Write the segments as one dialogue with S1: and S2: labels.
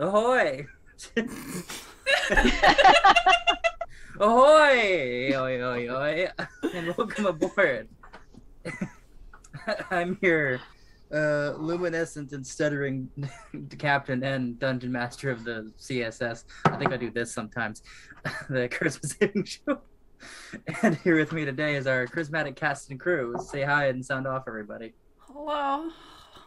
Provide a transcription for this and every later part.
S1: Ahoy! Ahoy! Oi, oi, oi! And welcome aboard. I'm your uh, luminescent and stuttering captain and dungeon master of the CSS. I think I do this sometimes. the Charisma Saving Show. And here with me today is our charismatic cast and crew. Say hi and sound off, everybody.
S2: Hello.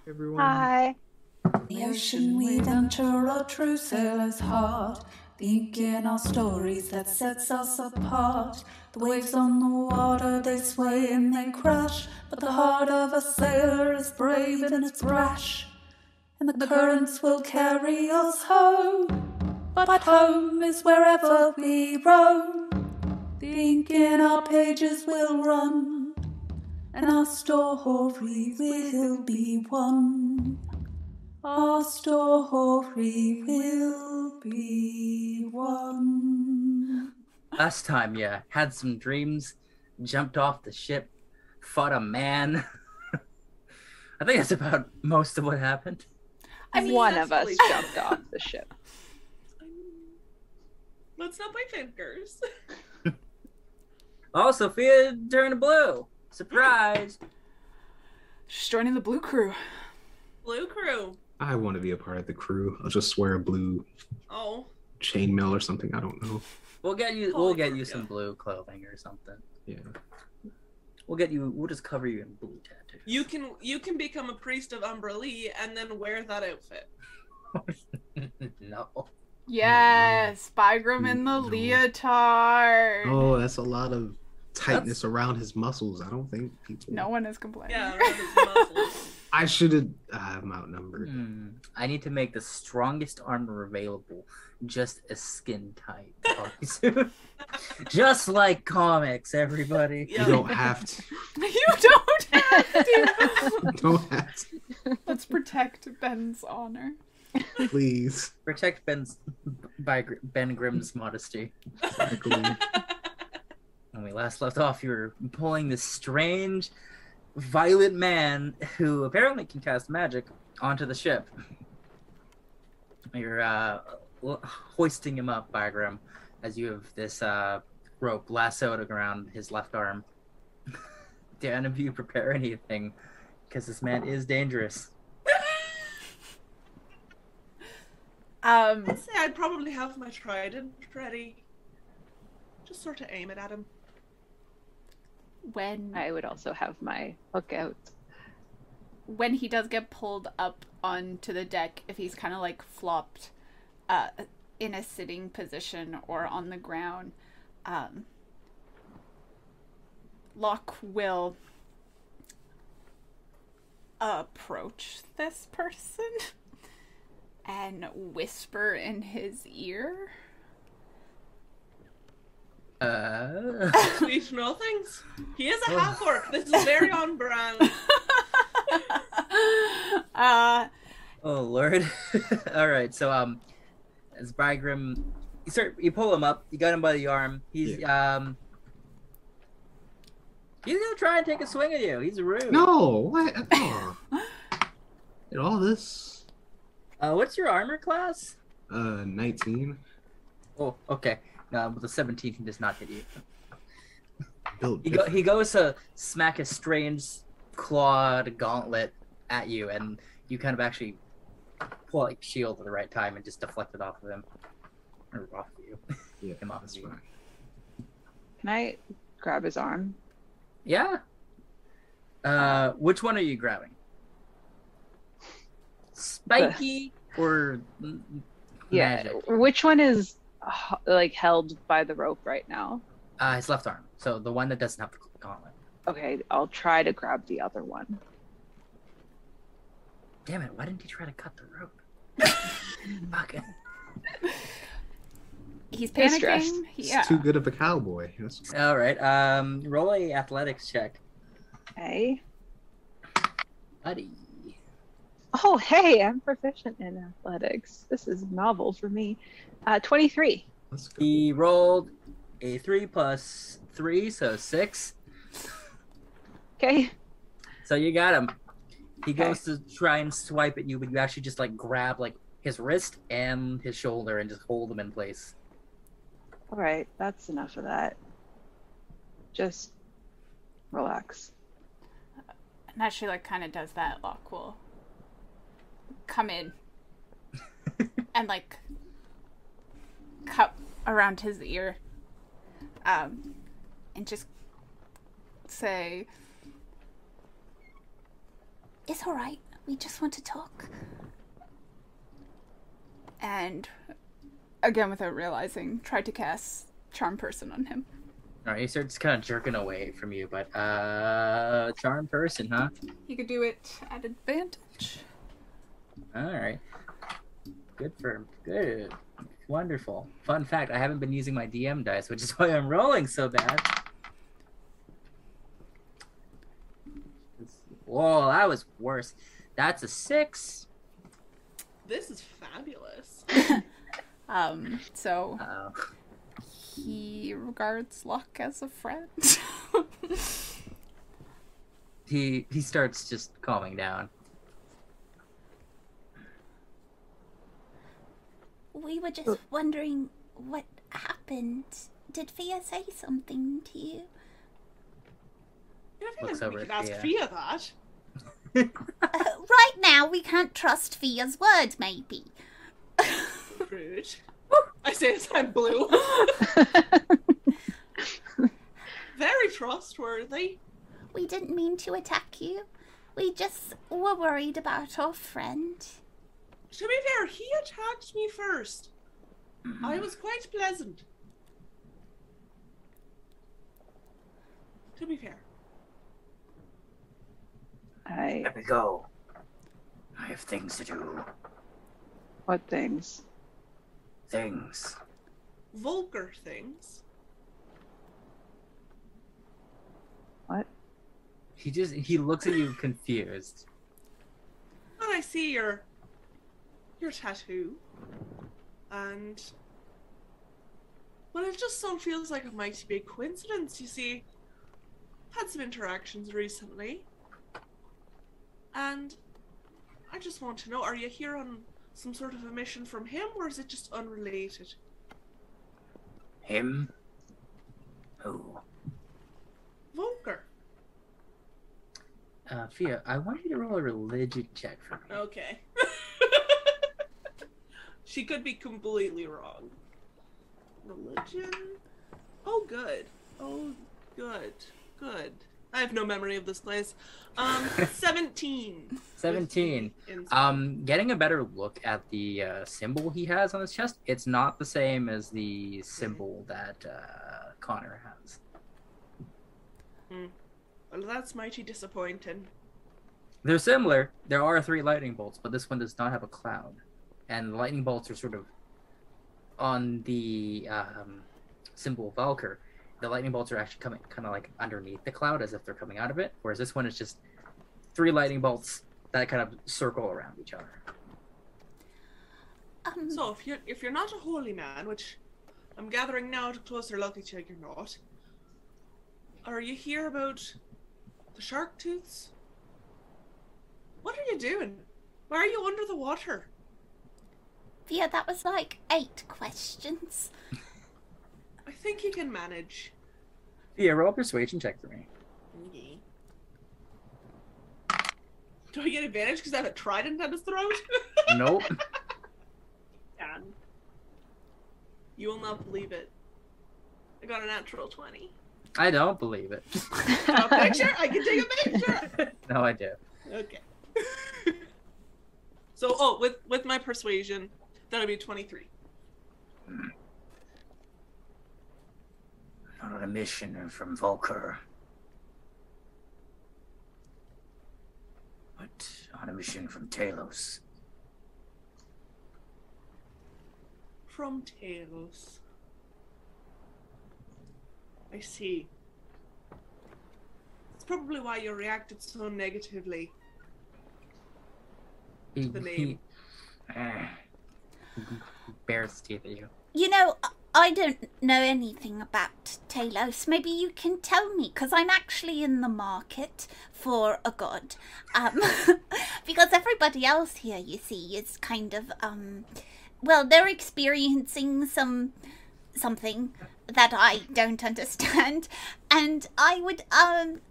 S3: Everyone.
S4: Hi.
S5: The ocean we venture, a true sailor's heart. Thinking our stories that sets us apart. The waves on the water, they sway and they crash. But the heart of a sailor is brave and it's rash. And the currents will carry us home. But home is wherever we roam. Thinking our pages will run. And our story will be one. Our story will be one.
S1: Last time, yeah, had some dreams, jumped off the ship, fought a man. I think that's about most of what happened.
S2: I mean,
S4: One of us jumped off the ship.
S2: Let's not point fingers.
S1: Oh, Sophia turned blue. Surprise!
S6: She's joining the blue crew.
S2: Blue crew.
S3: I want to be a part of the crew. I'll just wear a blue
S2: Oh,
S3: chainmail or something. I don't know.
S1: We'll get you.
S2: Holy
S1: We'll get you
S2: Scorpio.
S1: some blue clothing or something.
S3: Yeah.
S1: We'll get you. We'll just cover you in blue tattoos.
S2: you can you can become a priest of Umberlee and then wear that outfit.
S1: no.
S6: Yes, Bygram in the
S3: No.
S6: leotard.
S3: Oh, that's a lot of tightness around his muscles. I don't think people.
S6: No one is complaining.
S2: Yeah, around his muscles.
S3: I should have. I'm outnumbered.
S1: Hmm. I need to make the strongest armor available, just a skin tight bodysuit. just like comics, everybody.
S3: You don't have to.
S6: you don't have to.
S3: don't have to.
S6: Let's protect Ben's honor.
S3: Please.
S1: Protect Ben's by Ben Grimm's modesty.
S3: Exactly.
S1: When we last left off, you were pulling this strange, violent man who apparently can cast magic onto the ship. You're uh, hoisting him up, Bygram, as you have this uh, rope lassoed around his left arm. Dan, if you prepare anything, because this man is dangerous.
S6: Um,
S2: I'd say I'd probably have my trident ready. Just sort of aim it at him.
S6: When
S4: I would also have my hook out.
S6: when he does get pulled up onto the deck, if he's kind of like flopped uh, in a sitting position or on the ground, um, Locke will approach this person and whisper in his ear.
S1: Uh,
S2: Sweet nothings. He is a half orc. This is very on brand.
S6: uh,
S1: Oh lord. All right. So um, as Bygrim, you start you pull him up. You got him by the arm. He's um. He's gonna try and take a swing at you. He's rude.
S3: No. What? Oh. Did all this?
S1: Uh, what's your armor class?
S3: Uh, 19.
S1: Oh, okay. No, with the seventeen, he does not hit you.
S3: Built.
S1: He go, he goes to smack a strange clawed gauntlet at you, and you kind of actually pull out your shield at the right time and just deflect it off of him, or off of you.
S3: Yeah,
S1: Come on,
S3: that's
S1: you.
S3: fine.
S4: Can I grab his arm?
S1: Yeah. Uh, which one are you grabbing? Spiky or mm,
S4: Yeah.
S1: magic?
S4: Which one is h- like held by the rope right now?
S1: Uh, his left arm. So the one that doesn't have the gauntlet.
S4: Okay, I'll try to grab the other one.
S1: Damn it! Why didn't he try to cut the rope? Fuck it.
S6: he's
S4: He's stressed.
S6: panicking.
S3: He's
S6: Yeah.
S3: too good of a cowboy. That's
S1: All right. Um, roll a athletics check,
S4: Okay.
S1: buddy.
S4: Oh, hey, I'm proficient in athletics. This is novel for me. Uh, 23.
S3: Let's.
S1: He rolled a three plus three, so six.
S4: Okay.
S1: So you got him. He
S4: Okay.
S1: goes to try and swipe at you, but you actually just like grab like his wrist and his shoulder and just hold them in place.
S4: All right, that's enough of that. Just relax.
S6: And as she like kind of does that, Locke will come in and like cup around his ear, um, and just say,
S5: It's all right. We just want to talk.
S6: and again without realizing, try to cast charm person on him.
S1: All right, he starts kind of jerking away from you, but uh, charm person, huh?
S6: You could do it at advantage.
S1: All right. Good for good. Wonderful. Fun fact: I haven't been using my DM dice, which is why I'm rolling so bad. Whoa, that was worse. That's a six.
S2: This is fabulous.
S6: Um, so
S1: Uh,
S6: he regards Locke as a friend.
S1: he he starts just calming down.
S5: We were just wondering what happened. Did Fia say something to you?
S2: I feel
S1: Looks
S2: like
S1: over
S2: we
S1: at
S2: could ask
S1: Fia.
S2: Fia that.
S5: Uh, right now, we can't trust Fia's word, maybe.
S2: Rude. I say as I'm blue. Very trustworthy.
S5: We didn't mean to attack you. We just were worried about our friend.
S2: To be fair, he attacked me first. Mm-hmm. I was quite pleasant. To be fair.
S4: I
S1: Let me go. I have things to do.
S4: what things?
S1: Things.
S2: Vulgar things.
S4: What?
S1: He just he looks at you confused.
S2: And I see your your tattoo. And well it just so feels like a mighty big coincidence, you see. Had some interactions recently. And I just want to know, are you here on some sort of a mission from him or is it just unrelated?
S1: Him? Who?
S2: Valkur.
S1: Uh, Fia, I want you to roll a religion check for me.
S2: Okay. she could be completely wrong. Religion? Oh, good. Oh, good. Good. I have no memory of this place. Um, 17.
S1: 17. Um, getting a better look at the uh, symbol he has on his chest, it's not the same as the symbol that uh, Connor has.
S2: well, that's mighty disappointing.
S1: They're similar. There are three lightning bolts, but this one does not have a cloud. And the lightning bolts are sort of on the um, symbol of Valkur. The lightning bolts are actually coming kind of like underneath the cloud as if they're coming out of it, whereas this one is just three lightning bolts that kind of circle around each other.
S5: Um,
S2: So, if you're, if you're not a holy man, which I'm gathering now to closer look at you, you're not, are you here about the shark tooths? What are you doing? Why are you under the water?
S5: Fia, that was like eight questions.
S2: I think you can manage.
S1: Yeah, roll a persuasion check for me.
S2: Okay. Do I get advantage because I have a trident at his throat?
S1: Nope.
S2: Damn. You will not believe it. I got a natural 20.
S1: I don't believe it.
S2: A picture? I can take a picture!
S1: no, I do.
S2: Okay. so, oh, with with my persuasion, that'll be 23. Hmm.
S1: Not on a mission from Valkur. But on a mission from Talos.
S2: From Talos. I see. It's probably why you reacted so negatively.
S1: to
S2: The
S1: he,
S2: name.
S1: Eh. his teeth at you.
S5: You know,
S7: I don't know anything about Talos. Maybe you can tell me, because I'm actually in the market for a god. Um, because everybody else here, you see, is kind of, um, well, they're experiencing some something that I don't understand, and I would, um,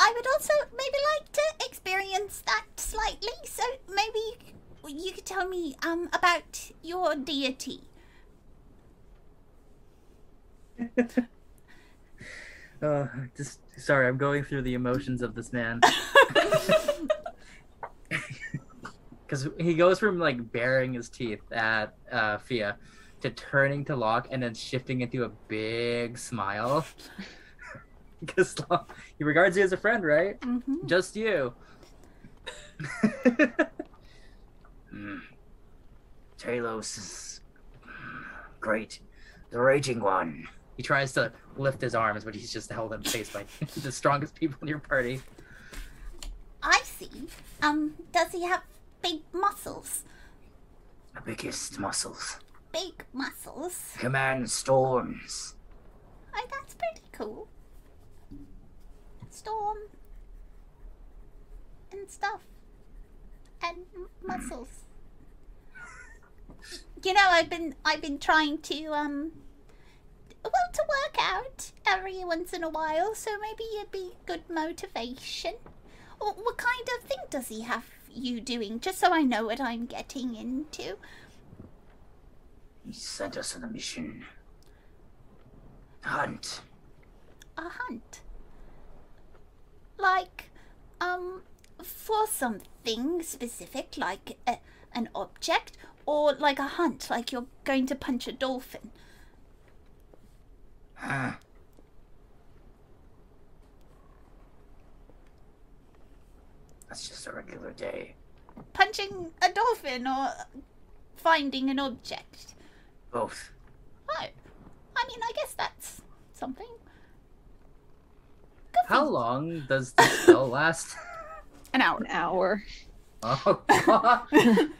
S7: I would also maybe like to experience that slightly. So maybe you, could tell me, um, about your deity.
S1: Uh, just sorry, I'm going through the emotions of this man. Because he goes from like baring his teeth at uh, Fia to turning to Locke and then shifting into a big smile. Because he regards you as a friend, right?
S7: Mm-hmm.
S1: Just you. Mm. Talos is great. The Raging One. He tries to lift his arms, but he's just held in place by the strongest people in your party.
S7: I see. Um, does he have big muscles?
S1: The biggest muscles.
S7: Big muscles.
S1: Command storms.
S7: Oh, that's pretty cool. Storm. And stuff. And muscles. You know, I've been I've been trying to um well to work out every once in a while, so maybe it'd be good motivation. Wh- What kind of thing does he have you doing, just so I know what I'm getting into?
S1: He sent us on a mission. A Hunt.
S7: a hunt. Like, um, for something specific, like a, an object, or like a hunt, like you're going to punch a dolphin.
S1: Huh. That's just a regular day.
S7: Punching a dolphin or finding an object.
S1: Both.
S7: Oh, I mean, I guess that's something. Good
S1: How
S7: you.
S1: long does this spell last?
S6: An hour.
S4: An hour.
S1: Oh god.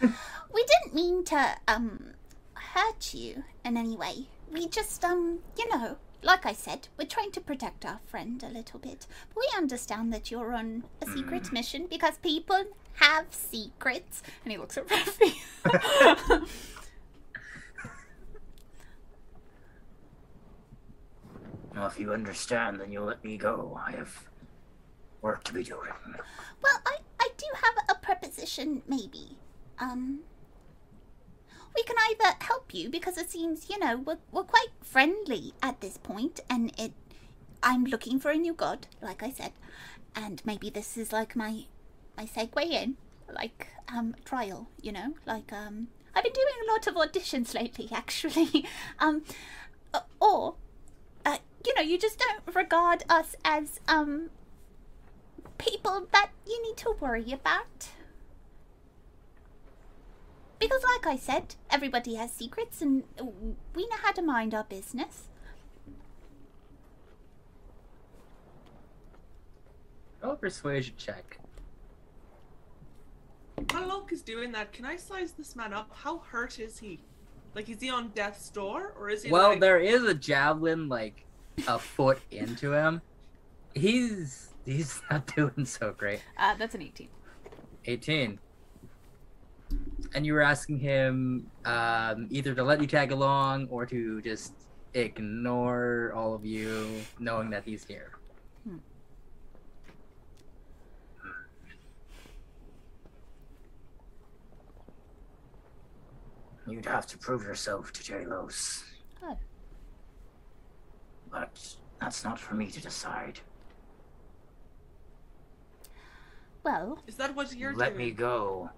S7: Um, we didn't mean to um hurt you in any way. We just um, you know, like I said, we're trying to protect our friend a little bit. But we understand that you're on a secret mission because people have secrets.
S6: And he looks at Ruffy.
S1: well, if you understand, then you'll let me go. I have work to be doing.
S7: Well, I I do have a preposition, maybe. Um. We can either help you because it seems, you know, we're, we're quite friendly at this point, and it. I'm looking for a new god, like I said, and maybe this is like my my segue in, like um trial, you know, like um. I've been doing a lot of auditions lately, actually. um, uh, or, uh, you know, you just don't regard us as um people that you need to worry about. Because, like I said, everybody has secrets and we know how to mind our business.
S1: Roll a persuasion check.
S2: While Locke is doing that, can I size this man up? How hurt is he? Like, is he on death's door, or is he?
S1: Well,
S2: like...
S1: there is a javelin like a foot into him. He's he's not doing so great.
S6: Uh, that's an 18.
S1: 18. And you were asking him um, either to let you tag along or to just ignore all of you, knowing that he's here. You'd have to prove yourself to Talos.
S7: Oh.
S1: But that's not for me to decide.
S7: Well,
S2: Is that what you're
S1: Let
S2: doing?
S1: me go.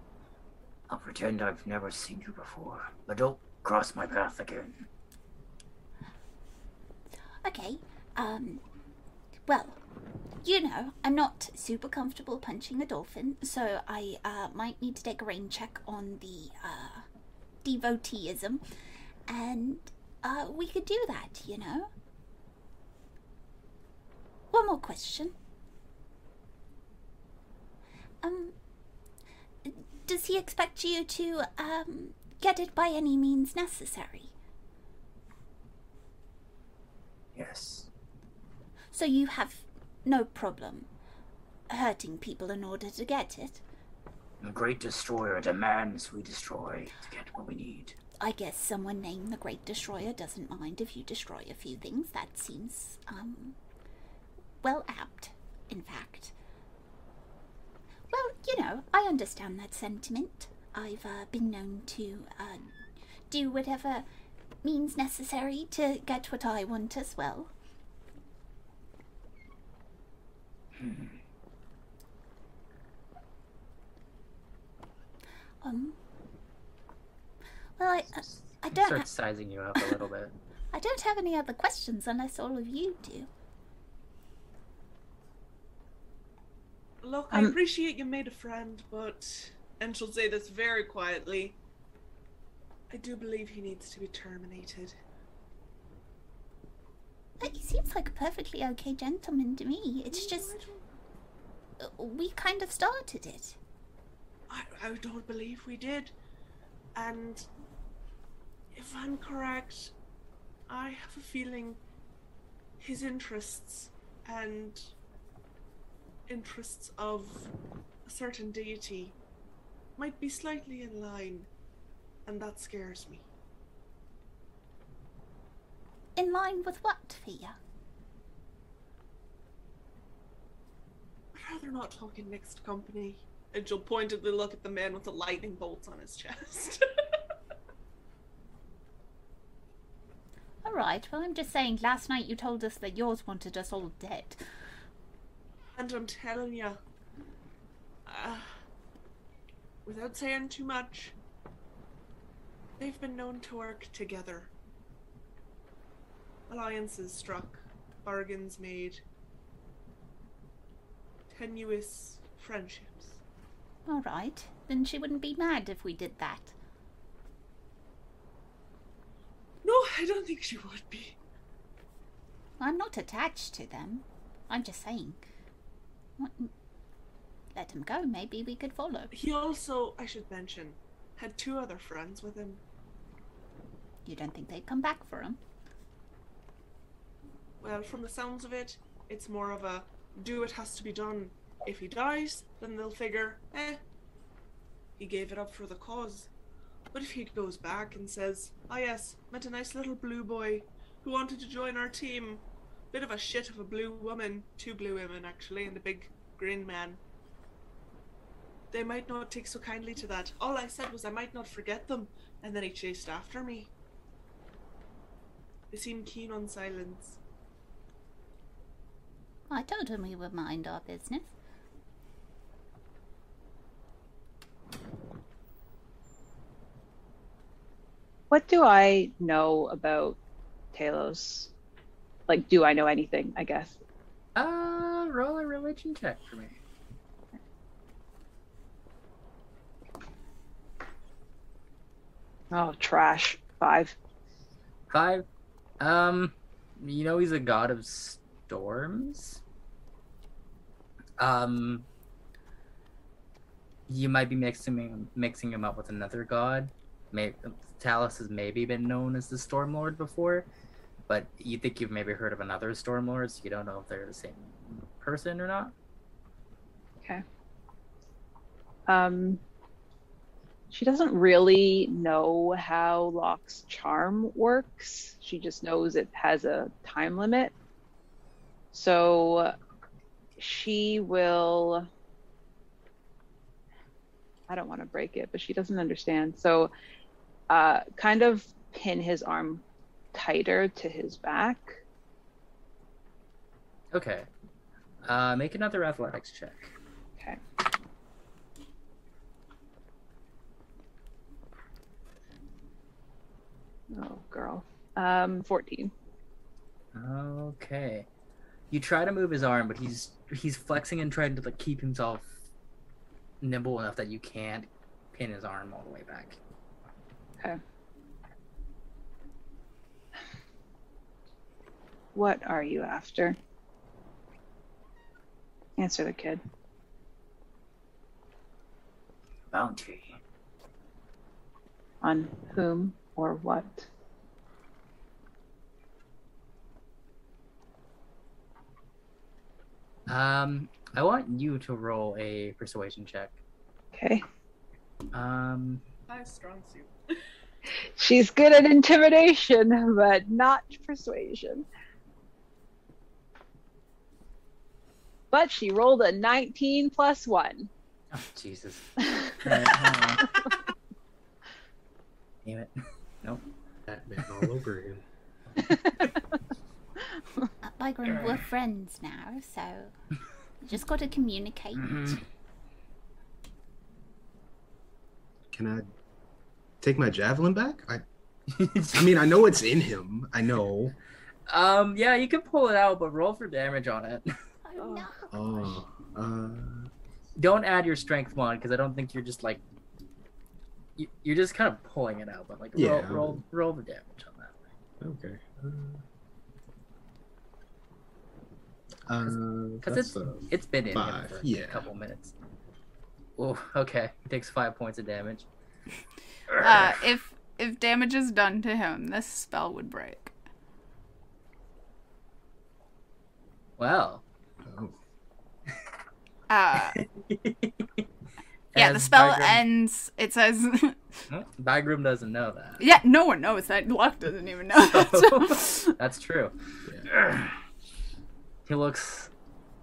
S1: I'll pretend I've never seen you before, but don't cross my path again.
S7: okay. Um, well, you know, I'm not super comfortable punching a dolphin, so I uh, might need to take a rain check on the uh, devoteeism, and uh, we could do that, you know. One more question. Um, does he expect you to um get it by any means necessary.
S1: Yes.
S7: So you have no problem hurting people in order to get it.
S1: The Great Destroyer demands we destroy to get what we need.
S7: I guess someone named the Great Destroyer doesn't mind if you destroy a few things. That seems, um, well apt, in fact. Well, you know, I understand that sentiment. I've uh, been known to uh, do whatever means necessary to get what I want as well. Um. Well, I, I, I don't.
S1: Start
S7: Ha-
S1: sizing you up a little bit.
S7: I don't have any other questions unless all of you do.
S2: Look, I
S4: Um,
S2: appreciate you made a friend, but and she'll say this very quietly. I do believe he needs to be terminated.
S7: But he seems like a perfectly okay gentleman to me. It's just we kind of started it.
S2: I, I don't believe we did. And if I'm correct, I have a feeling his interests and interests of a certain deity might be slightly in line, and that scares me.
S7: In line with what, Fia?
S2: I'd rather not talk in mixed company. And she'll pointedly look at the man with the lightning bolts on his chest.
S7: All right. Well, I'm just saying. Last night you told us that yours wanted us all dead.
S2: And I'm telling you, uh, without saying too much, they've been known to work together. Alliances struck, bargains made, tenuous friendships.
S7: All right. Then she wouldn't be mad if we did that.
S2: No, I don't think she would be.
S7: I'm not attached to them. I'm just saying. What- Let him go. Maybe we could follow.
S2: He also, I should mention, had two other friends with him.
S7: You don't think they'd come back for him?
S2: Well, from the sounds of it, it's more of a do what has to be done. If he dies, then they'll figure, eh, he gave it up for the cause. But if he goes back and says, ah yes, met a nice little blue boy who wanted to join our team, bit of a shit of a blue woman, two blue women actually, and a big green man. They might not take so kindly to that. All I said was I might not forget them, and then he chased after me. They seem keen on silence.
S7: I told him we would mind our business.
S4: What do I know about Talos? Like, do I know anything? I guess.
S1: Uh, roll a religion check for me.
S4: Oh, trash. Five.
S1: Five. Um, you know he's a god of storms. Um, you might be mixing him, mixing him up with another god. Maybe Talos has maybe been known as the Storm Lord before, but you think you've maybe heard of another Storm Lord, so you don't know if they're the same person or not.
S4: Okay. Um, she doesn't really know how Locke's charm works. She just knows it has a time limit. So she will. I don't want to break it, but she doesn't understand. So, uh, kind of pin his arm tighter to his back.
S1: Okay. Uh, make another athletics check.
S4: Okay. Oh, girl. Um, 14.
S1: Okay. You try to move his arm, but he's he's flexing and trying to like keep himself nimble enough that you can't pin his arm all the way back.
S4: Okay. What are you after? Answer the kid.
S1: Bounty.
S4: On whom or what?
S1: Um, I want you to roll a persuasion check.
S4: Okay.
S1: Um,
S2: Five strong suit.
S4: She's good at intimidation, but not persuasion. But she rolled a 19 plus 1.
S1: oh, Jesus. Alright, hold on. Damn it.
S3: Batman all over again.
S6: Uh, Bygram, we're friends now, so you just got to communicate.
S1: Mhm.
S3: Can I take my javelin back? I, I mean, I know it's in him. I know.
S1: um, yeah, you can pull it out, but roll for damage on it.
S6: Oh no.
S3: Oh, uh,
S1: Don't add your strength one because I don't think you're just like you, you're just kind of pulling it out, but like roll
S3: Yeah.
S1: roll roll the damage on that.
S3: okay. Uh, uh,
S1: Because
S3: that's
S1: it's
S3: a-
S1: it's been in him for
S3: yeah.
S1: a couple minutes. Oh, okay. He takes five points of damage.
S6: Uh, if if damage is done to him, this spell would break.
S1: Well.
S3: oh,
S6: Uh, yeah, the spell
S1: Bygram-
S6: ends. It says,
S1: Hmm, Bygram doesn't know that.
S6: yeah, no one knows that. Luck doesn't even know that.
S1: That's true.
S3: yeah
S1: he looks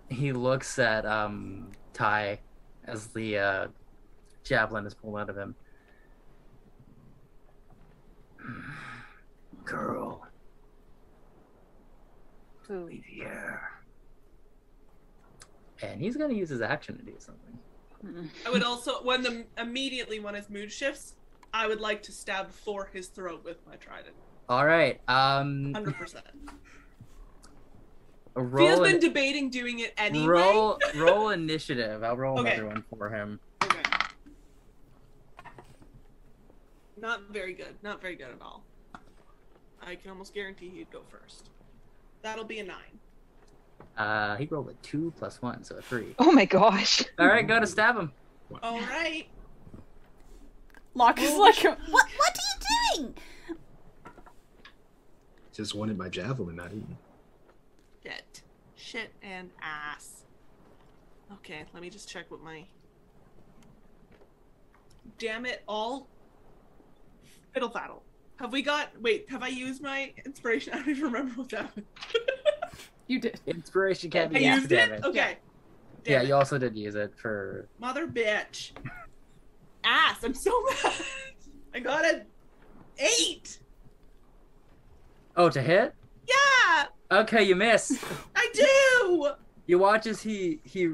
S1: he looks at um Ty as the uh, javelin is pulled out of him. Girl.
S4: Who?
S1: Leave here. And he's gonna use his action to do something.
S4: Mm.
S2: I would also when the immediately when his mood shifts, I would like to stab for his throat with my trident.
S1: All right.
S2: Um 100%.
S1: roll Feel's
S2: been debating doing it anyway.
S1: Roll, roll initiative. I'll roll
S2: Okay.
S1: another one for him.
S2: Okay. Not very good. Not very good at all. I can almost guarantee he'd go first. That'll be a nine.
S1: Uh, he rolled a two plus one, so a three.
S4: Oh my gosh.
S1: All right, go to stab him.
S2: All right.
S6: Locke is
S2: oh,
S6: like, what what are you doing?
S3: Just wanted my javelin, not eating.
S2: Shit. Shit and ass. Okay, let me just check what my. Damn it all. Fiddle faddle. Have we got. Wait, have I used my inspiration? I don't even remember what that was.
S6: You did.
S1: Inspiration can't
S2: I
S1: be
S2: used it? Okay. Damn
S1: Yeah,
S2: it.
S1: you also did use it for
S2: Mother bitch. Ass, I'm so mad. I got a eight.
S1: Oh, to hit?
S2: Yeah,
S1: Okay, you miss.
S2: I do.
S1: You watch as he he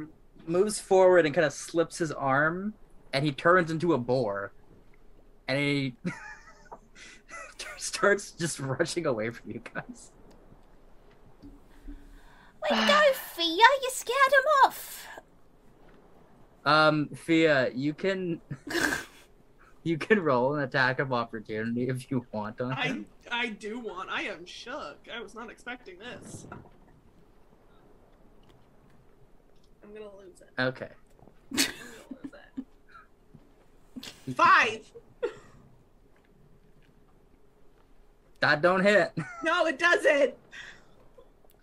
S1: moves forward and kind of slips his arm, and he turns into a boar, and he starts just rushing away from you guys.
S6: Way to go, Fia! You scared him off.
S1: Um, Fia, you can you can roll an attack of opportunity if you want on
S2: I
S1: him.
S2: I do want. I am shook. I was not expecting this. I'm gonna lose it.
S1: Okay.
S2: Lose it. Five.
S1: That don't hit.
S2: No, it doesn't.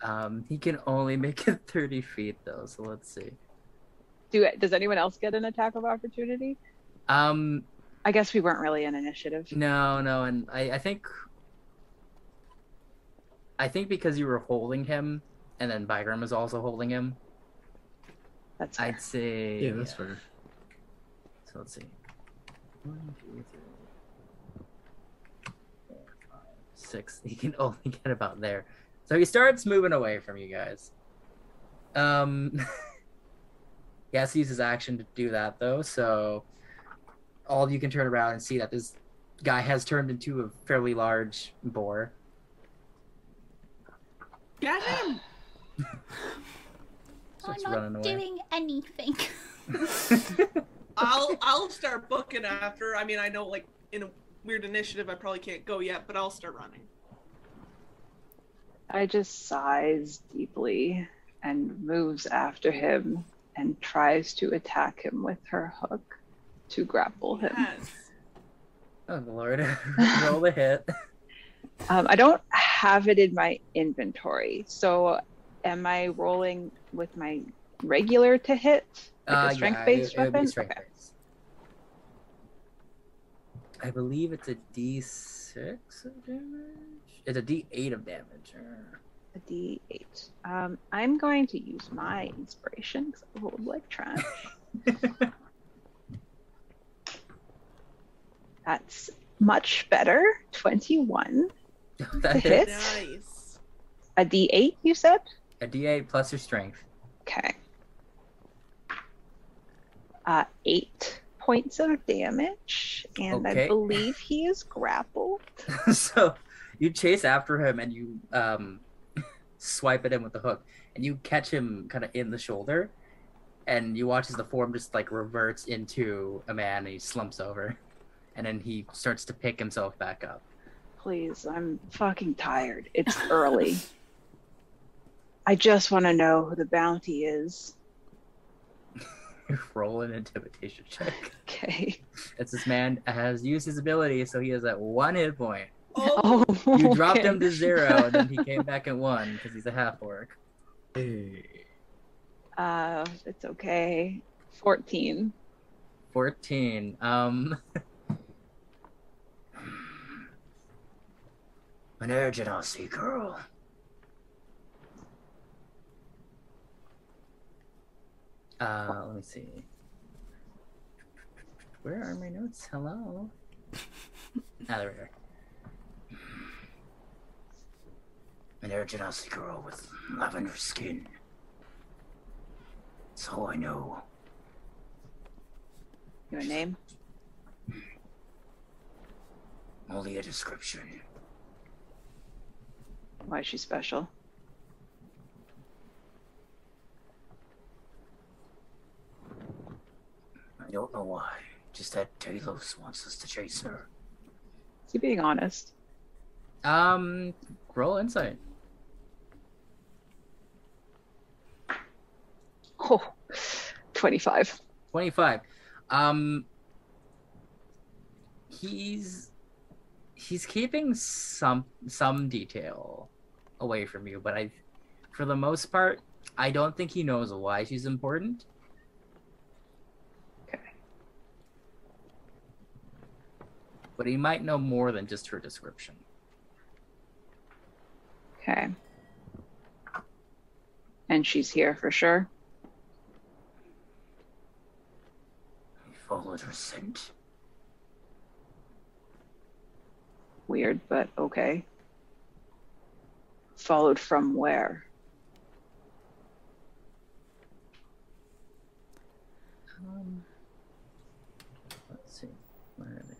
S1: Um, he can only make it thirty feet though. So let's see.
S4: Do it. Does anyone else get an attack of opportunity?
S1: Um,
S4: I guess we weren't really an initiative.
S1: No, no, and I, I think I think because you were holding him and then Bygram was also holding him,
S4: That's fair.
S1: I'd say
S3: Yeah, that's fair.
S1: So let's see. One, two, three, four, five, six. He can only get about there. So he starts moving away from you guys. Um he has to use his action to do that though, so all of you can turn around and see that this guy has turned into a fairly large boar.
S2: Get him.
S1: Starts
S6: I'm not doing anything.
S2: I'll I'll start booking after. I mean, I know like in a weird initiative, I probably can't go yet, but I'll start running.
S4: I just sighs deeply and moves after him and tries to attack him with her hook to grapple him.
S2: Yes.
S1: Oh lord. Roll a hit.
S4: Um, I don't have it in my inventory, so am I rolling with my regular to hit, like
S1: Uh,
S4: a strength-based
S1: it- it would be
S4: weapon?
S1: strength
S4: Okay.
S1: based. I believe it's a D6 of damage. It's a D8 of damage. or-
S4: A D8. Um, I'm going to use my inspiration because I rolled like trash. That's much better. 21.
S1: that
S4: To
S1: hit.
S4: hit?
S2: Nice.
S4: A D8, you said?
S1: A D8 plus your strength.
S4: Okay. Uh, eight points of damage, and I believe he is grappled.
S1: so you chase after him and you um, swipe at him with the hook, and you catch him kind of in the shoulder, and you watch as the form just like reverts into a man, and he slumps over, and then he starts to pick himself back up.
S4: Please, I'm fucking tired. It's early. I just want to know who the bounty is.
S1: Roll an intimidation check.
S4: Okay.
S1: It's this man has used his ability, so he is at one hit point.
S2: Oh,
S1: You dropped him to zero, and then he came back at one because he's a half orc.
S4: Uh, it's okay. 14.
S1: 14. Um. An Aussie girl. Uh, let me see. Where are my notes? Hello? ah, there we are. An Aussie girl with lavender skin. That's all I know.
S4: Your name?
S1: Only a description.
S4: Why is she special?
S1: I don't know why. Just that Talos wants us to chase her.
S4: Is he being honest?
S1: Um, roll insight.
S4: Oh, 25.
S1: 25. Um, he's he's keeping some some detail away from you, but I, for the most part, I don't think he knows why she's important.
S4: Okay.
S1: But he might know more than just her description.
S4: Okay. And she's here for sure.
S1: He followed her scent.
S4: Weird, but okay. Followed from where?
S1: Um, let's see. Where are they?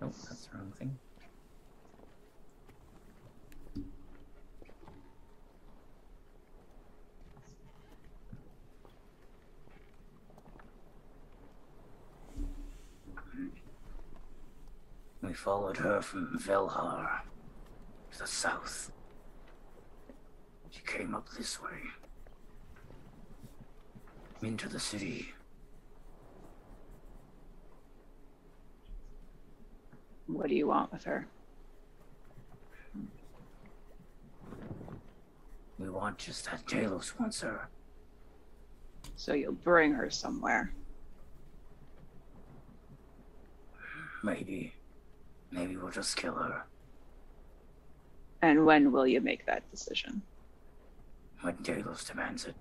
S1: Nope, that's the wrong thing. We followed her from Velhar to the south. She came up this way. Into the city.
S4: What do you want with her?
S1: We want just that Talos wants her.
S4: So you'll bring her somewhere.
S1: Maybe. Maybe we'll just kill her.
S4: And when will you make that decision?
S1: When Talos demands it.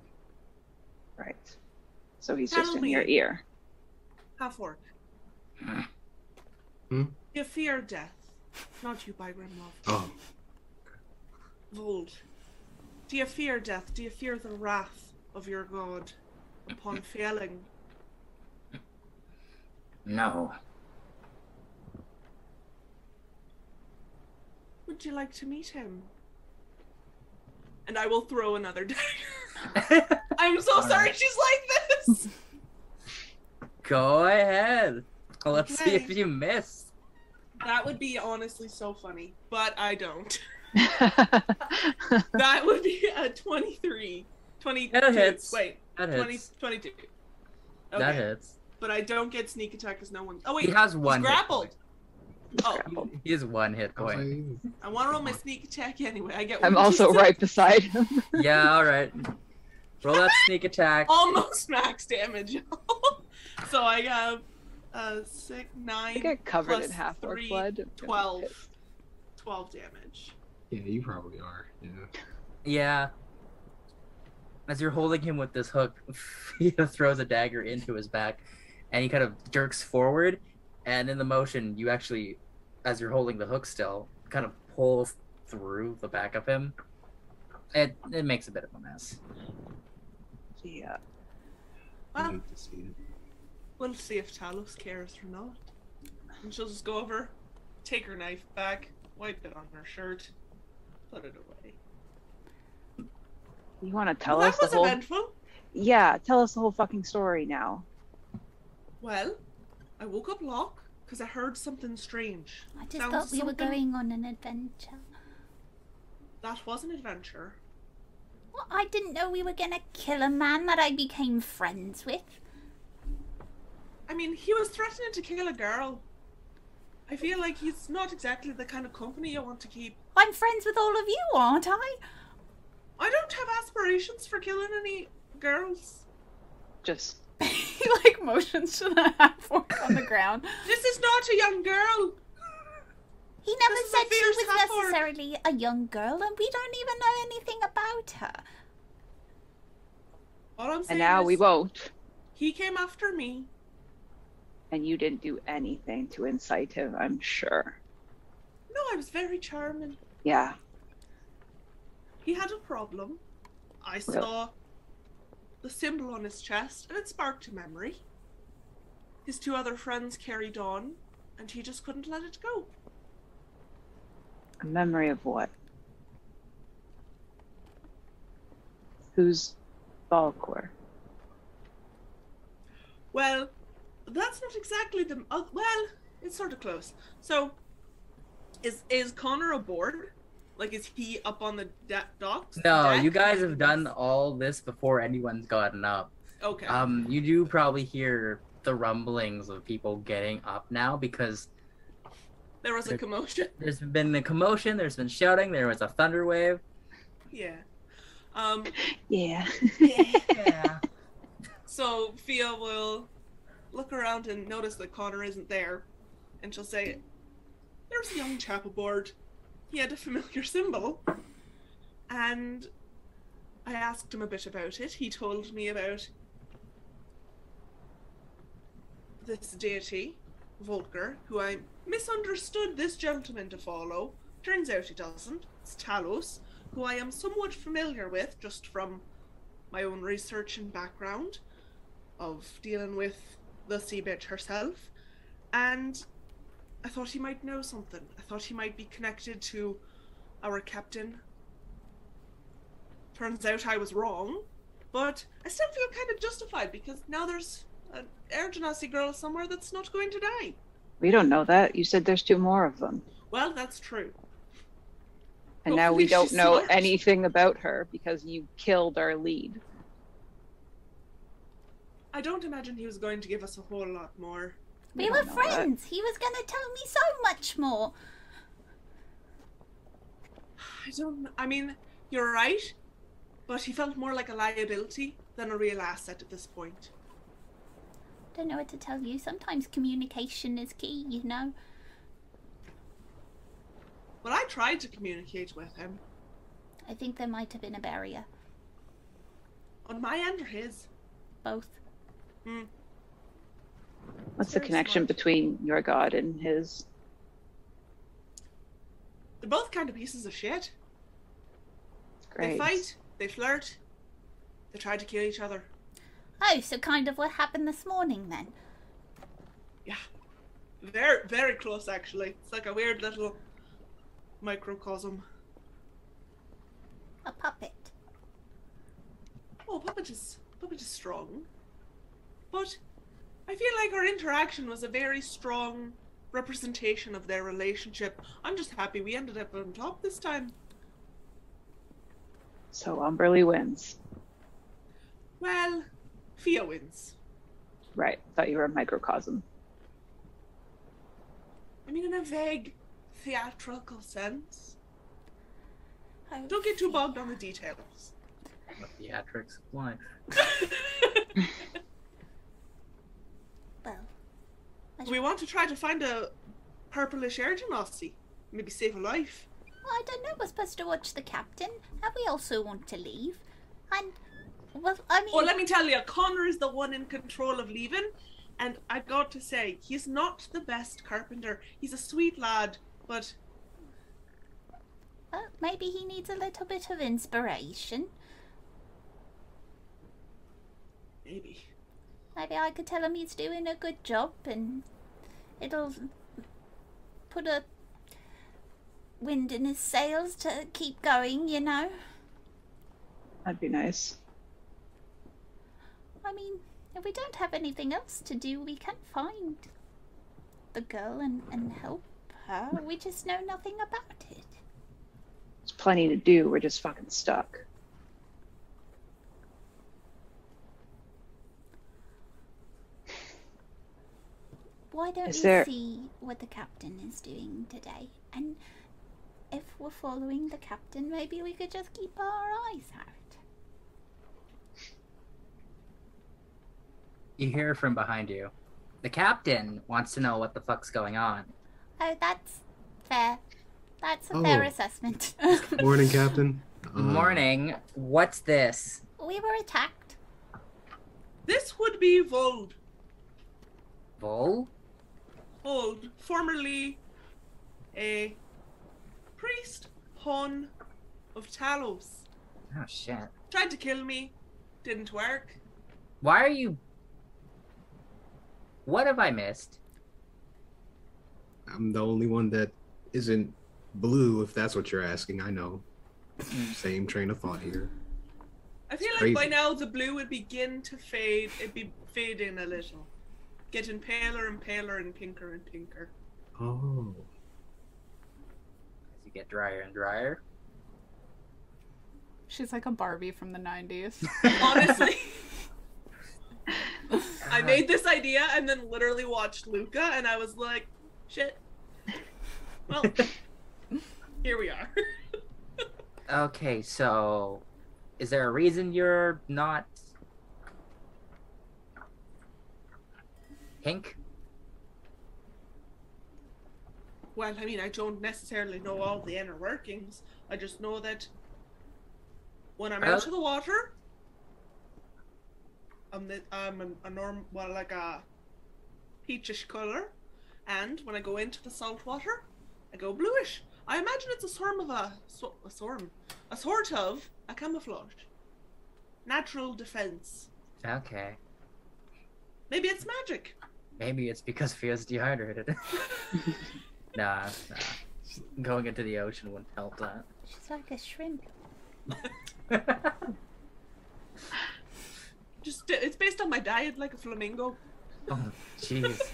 S4: Right. So he's just
S2: Tell
S4: in your ear.
S2: half orc.
S1: Hmm.
S3: Hmm?
S2: You fear death. Not you, by Grimloth.
S3: Oh,
S2: Vold. Do you fear death? Do you fear the wrath of your god upon failing?
S1: No.
S2: Would you like to meet him? And I will throw another dagger. I'm so
S1: All
S2: sorry
S1: right.
S2: she's like this.
S1: Go ahead. Let's see if you miss.
S2: That would be honestly so funny, but I don't. That would be a 23. 23. 22.
S1: That hits.
S2: Wait,
S1: That
S2: 20,
S1: hits.
S2: 22.
S1: That hits.
S2: But I don't get sneak attack because no one. Oh, wait.
S1: He has one. hit
S2: grappled.
S1: Point.
S2: Oh,
S4: Grappled.
S1: He has one hit point.
S2: I want to roll my sneak attack anyway. I get
S4: I'm also
S2: d6.
S4: right beside him.
S1: yeah, all right. Roll that sneak attack.
S2: Almost max damage. so I have uh, six,
S4: I
S2: nine,
S4: get covered
S2: plus
S4: in half
S2: three,
S4: blood.
S2: 12. 12 damage.
S3: yeah, you probably are. Yeah.
S1: Yeah. As you're holding him with this hook, he throws a dagger into his back, and he kind of jerks forward. And in the motion, you actually, as you're holding the hook still, kind of pull through the back of him. It it makes a bit of a mess.
S4: Yeah.
S2: Well,
S3: see
S2: we'll see if Talos cares or not. And she'll just go over, take her knife back, wipe it on her shirt, put it away.
S4: You want to tell
S2: Well,
S4: us
S2: that
S4: the
S2: was
S4: whole?
S2: eventful.
S4: Yeah, tell us the whole fucking story now.
S2: Well, I woke up Locke because I heard something strange.
S6: I just
S2: Sounds
S6: thought we were going on an adventure.
S2: That was an adventure.
S6: Well, I didn't know we were gonna kill a man that I became friends with.
S2: I mean, he was threatening to kill a girl. I feel like he's not exactly the kind of company you want to keep.
S6: I'm friends with all of you, aren't I?
S2: I don't have aspirations for killing any girls.
S4: Just
S6: he like motions to the half orc on the ground.
S2: This is not a young girl.
S6: He never
S2: This
S6: said she was
S2: half orc.
S6: necessarily a young girl, and we don't even know anything about her.
S2: All I'm saying
S4: and now
S2: is
S4: we won't.
S2: he came after me.
S4: And you didn't do anything to incite him, I'm sure.
S2: No, I was very charming.
S4: Yeah.
S2: He had a problem. I saw the symbol on his chest, and it sparked a memory. His two other friends carried on, and he just couldn't let it go.
S4: A memory of what? Who's Balcor?
S2: Well, that's not exactly the. Uh, well, it's sort of close. So, is is Connor aboard? Like, is he up on the de- docks?
S1: No,
S2: deck?
S1: you guys have done all this before anyone's gotten up.
S2: Okay.
S1: Um, you do probably hear the rumblings of people getting up now because
S2: there was a commotion.
S1: there's been the commotion, there's been shouting, there was a thunder wave.
S2: Yeah. Um.
S4: Yeah.
S1: Yeah.
S2: So Fia will look around and notice that Connor isn't there, and she'll say, "There's a young chap aboard. He had a familiar symbol." And I asked him a bit about it. He told me about this deity, Valkur, who I misunderstood this gentleman to follow. Turns out he doesn't. It's Talos, who I am somewhat familiar with just from my own research and background of dealing with the sea bitch herself. And I thought he might know something. I thought he might be connected to our captain. Turns out I was wrong, but I still feel kind of justified because now there's an Air Genasi girl somewhere that's not going to die.
S4: We don't know that. You said there's two more of them.
S2: Well, that's true.
S4: And now we don't know
S2: smart.
S4: anything about her because you killed our lead.
S2: I don't imagine he was going to give us a whole lot more.
S6: We
S4: don't
S6: were
S4: know that.
S6: friends. He was gonna tell me so much more.
S2: I don't. I mean, you're right, but he felt more like a liability than a real asset at this point.
S6: Don't know what to tell you. Sometimes communication is key, you know.
S2: Well, I tried to communicate with him
S6: I think there might have been a barrier.
S2: on my end or his.
S6: Both.
S2: Hmm.
S4: What's the connection
S2: smart.
S4: between your god and his?
S2: They're both kind of pieces of shit.
S4: Great.
S2: They fight, they flirt, they try to kill each other.
S6: Oh, so kind of what happened this morning then.
S2: Yeah. Very, very close actually. It's like a weird little microcosm.
S6: A puppet.
S2: Oh, Puppet is Puppet is strong. But I feel like our interaction was a very strong representation of their relationship. I'm just happy we ended up on top this time.
S4: So Umberlee wins.
S2: Well, Fia wins.
S4: Right. Thought you were a microcosm.
S2: I mean, in a vague theatrical sense.
S7: Oh,
S2: Don't get too bogged on the details.
S1: The theatrics of life.
S7: Well,
S2: we want to try to find a purplish air genasi. Maybe save a life.
S7: I don't know. We're supposed to watch the captain, and we also want to leave. And well, I mean,
S2: Oh, let me tell you, Connor is the one in control of leaving, and I've got to say, he's not the best carpenter. He's a sweet lad, but
S7: well, maybe he needs a little bit of inspiration.
S2: maybe.
S7: Maybe I could tell him he's doing a good job, and it'll put a wind in his sails to keep going. You know.
S4: That'd be nice.
S7: I mean, if we don't have anything else to do, we can find the girl and, and help her. We just know nothing about it.
S4: There's plenty to do. We're just fucking stuck.
S7: Why don't
S4: Is
S7: we
S4: there-
S7: see what the captain is doing today? And if we're following the captain, maybe we could just keep our eyes out.
S1: You hear from behind you. The captain wants to know what the fuck's going on.
S7: Oh, that's fair. That's a
S3: Oh.
S7: fair assessment.
S3: Morning, Captain. Uh,
S1: Morning. What's this?
S7: we were attacked.
S2: This would be Vold.
S1: Vol?
S2: Vold, formerly a priest, Hun of Talos.
S1: Oh shit.
S2: Tried to kill me, didn't work.
S1: Why are you? What have I missed?
S3: I'm the only one that isn't blue, if that's what you're asking. I know. Mm. Same train of thought here.
S2: I feel
S3: It's
S2: like by now the blue would begin to fade. It'd be fading a little, getting paler and paler and pinker and pinker.
S3: Oh.
S1: As you get drier and drier.
S7: She's like a Barbie from the 90s.
S2: Honestly, I made this idea and then literally watched Luca, and I was like, shit. Well, here we are.
S1: Okay, so is there a reason you're not pink?
S2: Well, I mean, I don't necessarily know all the inner workings. I just know that when I'm
S1: Uh,
S2: out of the water, I'm the, I'm a, a norm well like a peachish color, and when I go into the salt water, I go bluish. I imagine it's a sort of a so, a sort a sort of a camouflage, natural defense.
S1: Okay.
S2: Maybe it's magic.
S1: Maybe it's because Fia's dehydrated. nah, nah. Going into the ocean wouldn't help that.
S7: She's like a shrimp.
S2: Just it's based on my diet, like a flamingo.
S1: oh, jeez.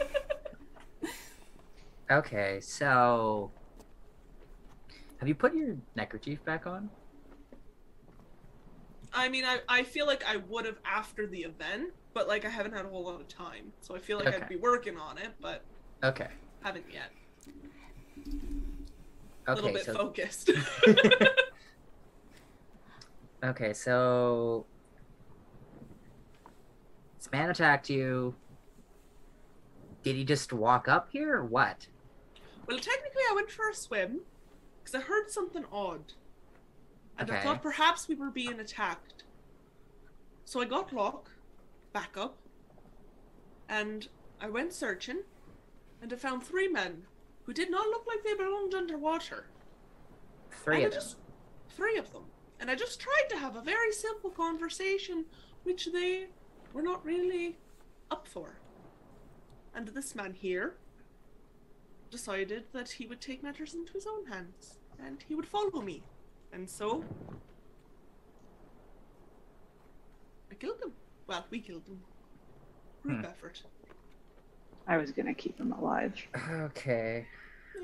S1: Okay, so have you put your neckerchief back on?
S2: I mean, I, I feel like I would have after the event, but like I haven't had a whole lot of time, so I feel like I'd be working on it, but
S1: Okay.
S2: haven't yet. A little bit
S1: so
S2: focused.
S1: okay, so this man attacked you. Did he just walk up here or what?
S2: well, technically, I went for a swim because I heard something odd, and I thought perhaps we were being attacked. So I got Locke back up, and I went searching, and I found three men who did not look like they belonged underwater.
S1: Three
S2: And
S1: of them.
S2: Three of them. And I just tried to have a very simple conversation, which they were not really up for. And this man here decided that he would take matters into his own hands and he would follow me. And so I killed him. Well, we killed him. Group
S1: Hmm.
S2: effort.
S4: I was gonna keep him alive.
S1: Okay.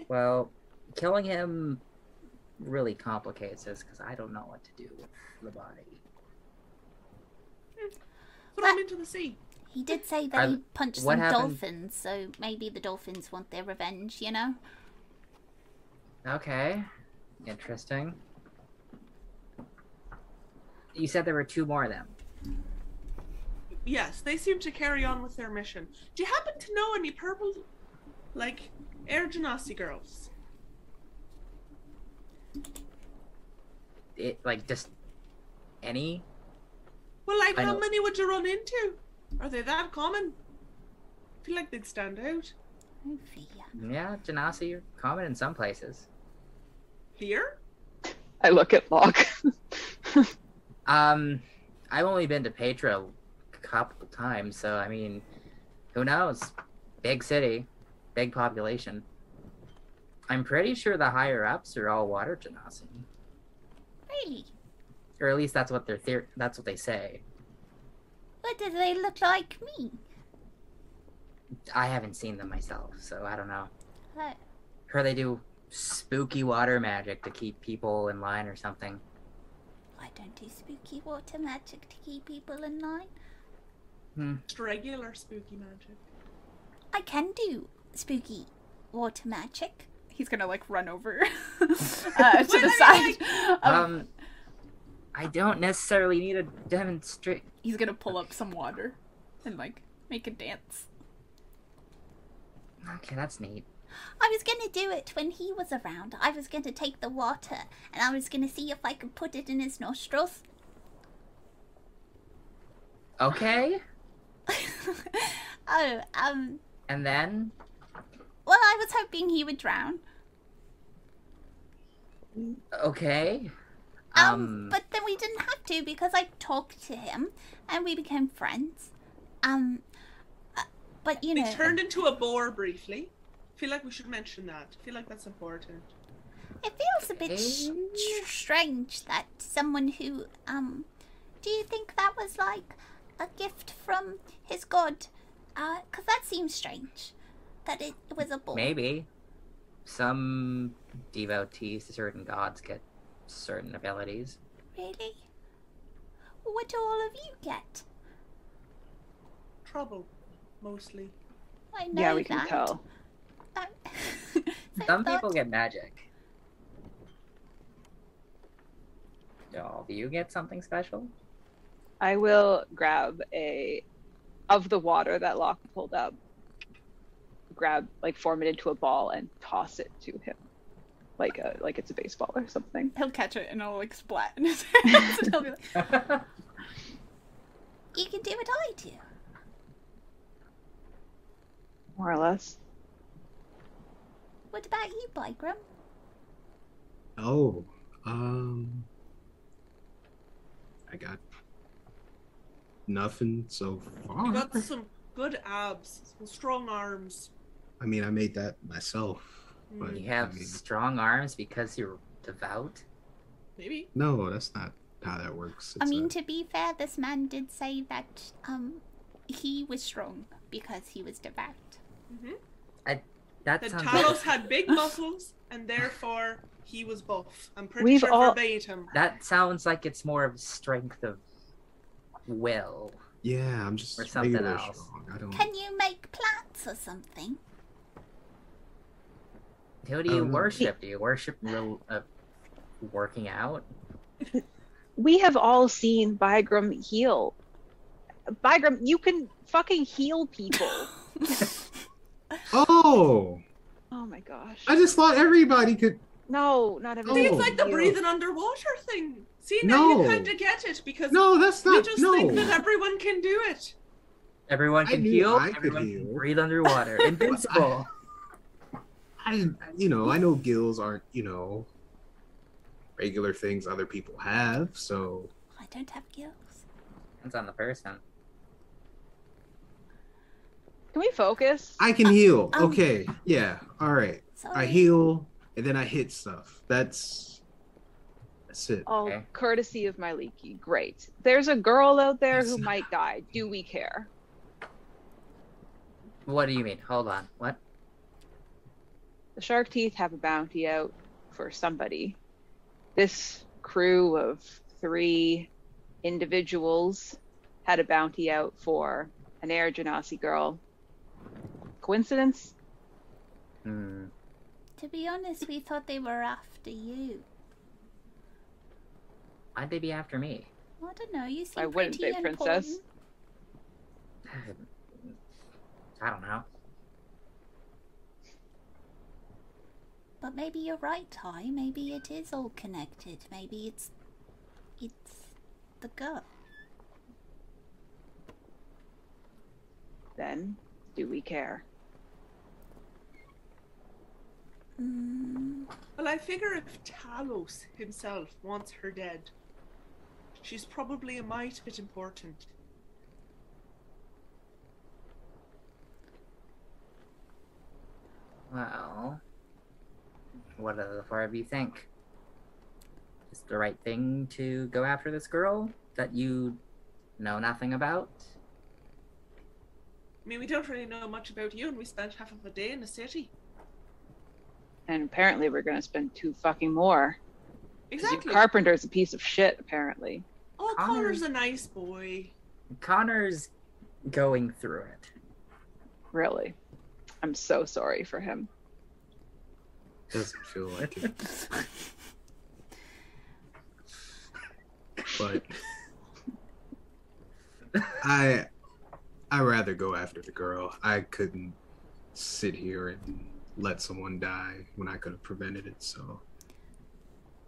S1: Well, killing him really complicates this because I don't know what to do with the body.
S2: Throw him into the sea.
S7: He did say
S1: Are
S7: that he punched some
S1: happened-
S7: dolphins, so maybe the dolphins want their revenge, you know?
S1: Okay, interesting. You said there were two more of them.
S2: Yes, they seem to carry on with their mission. Do you happen to know any purple, like, Air Genasi girls?
S1: It like just any.
S2: Well, like,
S1: I
S2: how
S1: know-
S2: many would you run into? Are they that common? I feel like they'd stand out.
S1: Yeah, Genasi are common in some places.
S2: Here?
S4: I look at Locke.
S1: Um, I've only been to Petra a couple times, so I mean, who knows? Big city, big population. I'm pretty sure the higher ups are all water genasi,
S7: Really?
S1: or at least that's what they're that's what they say.
S7: What do they look like me?
S1: I haven't seen them myself, so I don't know.
S7: Uh,
S1: Heard they do spooky water magic to keep people in line or something.
S7: I don't do spooky water magic to keep people in line.
S2: Just regular spooky magic.
S7: I can do spooky water magic. He's gonna like run over uh, to the side.
S2: wait,
S7: Um,
S1: Um, I don't necessarily need to demonstrate.
S7: he's gonna pull up some water and like make a dance.
S1: Okay, that's neat.
S7: I was gonna do it when he was around. I was gonna take the water and I was gonna see if I could put it in his nostrils.
S1: Okay,
S7: oh, um,
S1: and then
S7: well, I was hoping he would drown.
S1: okay.
S7: Um,
S1: Um,
S7: but then we didn't have to because I talked to him and we became friends. Um, uh, but you
S2: know,
S7: know,
S2: turned into a boar briefly. feel like we should mention that. I feel like that's important.
S7: it feels a bit sh- strange that someone who, um, do you think that was like a gift from his god? Uh, cause that seems strange. That it was a bull.
S1: maybe some devotees to certain gods get certain abilities.
S7: Really? What do all of you get?
S2: Trouble, mostly.
S7: I know
S4: yeah, we can tell.
S7: Um, I
S1: Some
S7: thought-
S1: people get magic. Do all of you get something special?
S4: I will grab a of the water that Locke pulled up. Grab like form it into a ball and toss it to him, like a like it's a baseball or something.
S7: He'll catch it and it'll like splat in his hands and he'll be like, You can do what I do.
S4: More or less.
S7: What about you, Bygram?
S3: Oh, um, I got nothing so far.
S2: You got some good abs, some strong arms.
S3: I mean, I made that myself, but
S1: you have
S3: I mean,
S1: strong arms because you're devout.
S2: Maybe.
S3: no, that's not how that works.
S7: I mean,
S3: a-
S7: to be fair, this man did say that um he was strong because he was devout.
S1: Mm-hmm.
S2: I, That
S1: sounds
S2: Talos
S1: like,
S2: had big muscles, and therefore he was buff. I'm pretty
S4: We've
S2: sure
S4: all-
S2: verbatim.
S1: that sounds like it's more of strength of will.
S3: yeah, I'm just
S1: or something else.
S3: strong. I don't.
S7: Can you make plants or something?
S1: Who do you
S3: Um,
S1: worship? Do you worship real, uh, working out?
S4: We have all seen Bygram heal. Bygram, you can fucking heal people.
S3: Oh,
S4: oh my gosh.
S3: I just thought everybody could.
S4: No, not
S2: I
S4: everyone.
S2: think
S3: Oh,
S2: it's like the breathing underwater thing. See, now you
S3: No.
S2: kind of get it because
S3: No, that's not.
S2: you just
S3: no.
S2: think that everyone can do it.
S1: Everyone can
S3: knew
S1: heal.
S3: I could
S1: Everyone
S3: heal.
S1: can breathe underwater. Invincible.
S3: I, you know, I know gills aren't, you know, regular things other people have. So
S7: I don't have gills.
S1: Depends on the person.
S4: Can we focus?
S3: I can heal.
S7: um,
S3: Okay, yeah, all right.
S7: Sorry.
S3: I heal and then I hit stuff. That's that's it.
S4: Oh,
S1: Okay.
S4: courtesy of my leaky. Great. There's a girl out there who
S3: Yes.
S4: might die. Do we care?
S1: What do you mean? Hold on. What?
S4: The shark teeth have a bounty out for somebody. This crew of three individuals had a bounty out for an Air Genasi girl. Coincidence?
S1: Hmm.
S7: To be honest, we thought they were after you.
S1: Why'd they be after me?
S7: I don't know. You seem
S4: Why wouldn't
S7: pretty
S4: they, princess?
S7: important.
S1: I don't know.
S7: But maybe you're right, Ty. Maybe it is all connected. Maybe it's it's the girl.
S4: Then, do we care?
S7: Mm,
S2: Well, I figure if Talos himself wants her dead, she's probably a mite bit important.
S1: Well, what do the four of you think? Is the right thing to go after this girl that you know nothing about?
S2: I mean, we don't really know much about you, and we spent half of a day in the city.
S4: And apparently, we're gonna spend two fucking more.
S2: Exactly.
S4: Carpenter's a piece of shit, apparently.
S2: Oh,
S1: Connor-
S2: Connor's a nice boy.
S1: Connor's going through it.
S4: Really. I'm so sorry for him.
S3: Doesn't feel like it. but I I rather go after the girl. I couldn't sit here and let someone die when I could have prevented it. So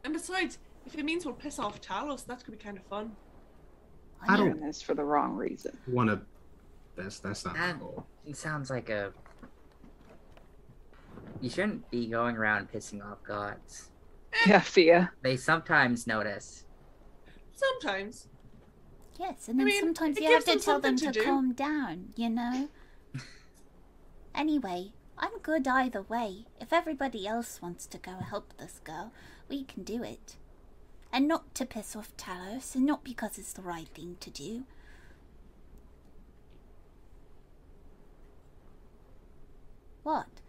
S2: And besides, if it means we'll piss off Talos, that could be kind of fun.
S3: I don't-
S4: Doing this for the wrong reason.
S3: want to. That's that's not my
S1: Um,
S3: goal.
S1: It sounds like a. You shouldn't be going around pissing off gods.
S4: Yeah, Fia.
S1: They sometimes notice.
S2: Sometimes.
S7: yes, and
S2: I
S7: then
S2: mean,
S7: sometimes you have to
S2: them
S7: tell them to,
S2: to
S7: calm down. You know. anyway, I'm good either way. If everybody else wants to go help this girl, we can do it. And not to piss off Talos, and not because it's the right thing to do. What?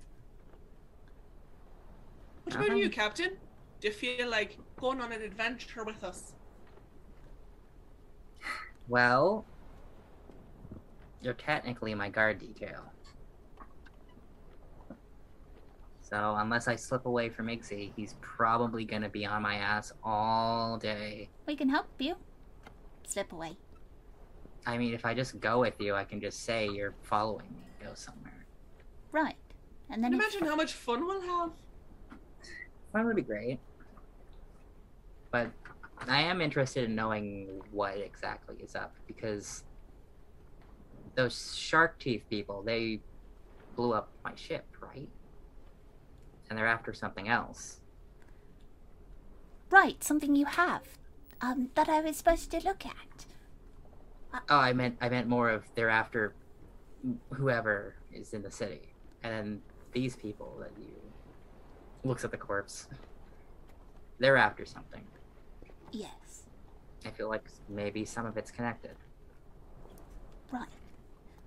S2: What about
S1: Uh-huh.
S2: you, Captain? Do you feel like going on an adventure with us?
S1: Well, you're technically my guard detail. So unless I slip away from Ixie, he's probably gonna be on my ass all day.
S7: We can help you. Slip away.
S1: I mean, if I just go with you, I can just say you're following me go somewhere.
S7: Right. And then
S2: Can you
S7: if-
S2: imagine how much fun we'll have?
S1: That would be great. But I am interested in knowing what exactly is up because those shark teeth people, they blew up my ship, right? And they're after something else.
S7: Right, something you have. Um, that I was supposed to look at.
S1: Oh, I meant I meant more of they're after whoever is in the city, and then these people that you looks at the corpse. They're after something.
S7: Yes.
S1: I feel like maybe some of it's connected.
S7: Right.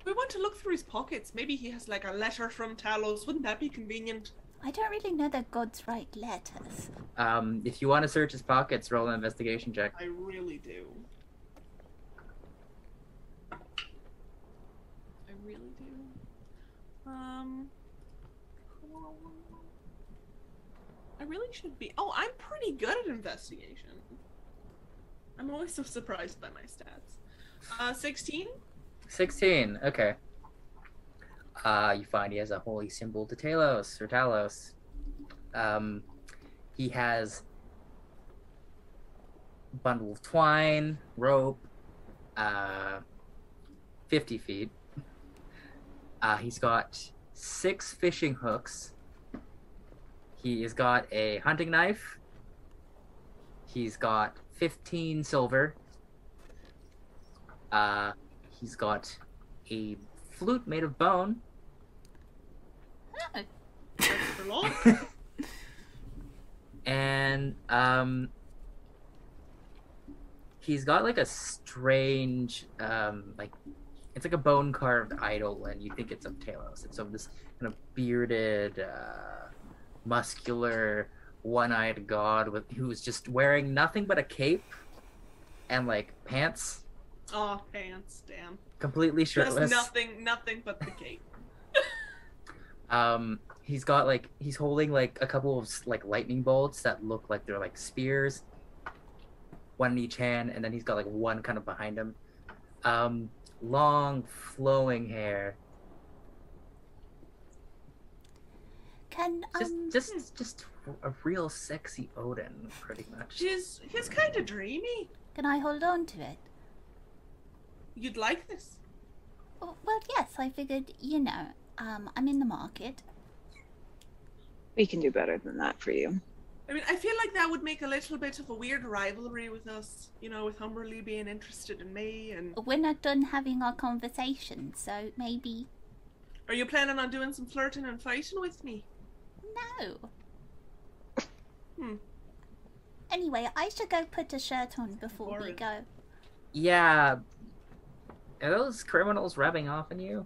S2: We want to look through his pockets. Maybe he has like a letter from Talos. Wouldn't that be convenient?
S7: I don't really know that gods write letters.
S1: Um, if you want to search his pockets, roll an investigation check.
S2: I really do. I really do. Um. I really should be. Oh, I'm pretty good at investigation. I'm always so surprised by my stats. Uh, 16?
S1: 16. Okay. Uh, you find he has a holy symbol to Talos or Talos. Um, he has bundle of twine, rope, uh, 50 feet. Uh, he's got six fishing hooks. He has got a hunting knife. He's got 15 silver. Uh, he's got a flute made of bone. And um he's got like a strange um like it's like a bone carved idol and you think it's of Talos. It's of this kind of bearded uh muscular one-eyed god with who's just wearing nothing but a cape and like pants,
S2: Oh, pants, damn.
S1: completely
S2: Just
S1: shirtless.
S2: nothing, nothing but the cape.
S1: Um, he's got like he's holding like a couple of like lightning bolts that look like they're like spears, one in each hand, and then he's got like one kind of behind him. Um, long flowing hair,
S6: Can I
S1: just
S6: um
S1: just just a real sexy Odin, pretty much.
S2: He's he's kind of dreamy.
S6: can I hold on to it?
S2: You'd like this.
S6: Oh, well, yes. I figured, you know, um, I'm in the market.
S4: We can do better than that for you.
S2: I mean, I feel like that would make a little bit of a weird rivalry with us, you know, with Umberlee being interested in me. And
S6: We're not done having our conversation, so maybe
S2: are you planning on doing some flirting and fighting with me?
S6: no.
S2: Hmm.
S6: Anyway, I should go put a shirt on before we go.
S1: Yeah, are those criminals rubbing off on you?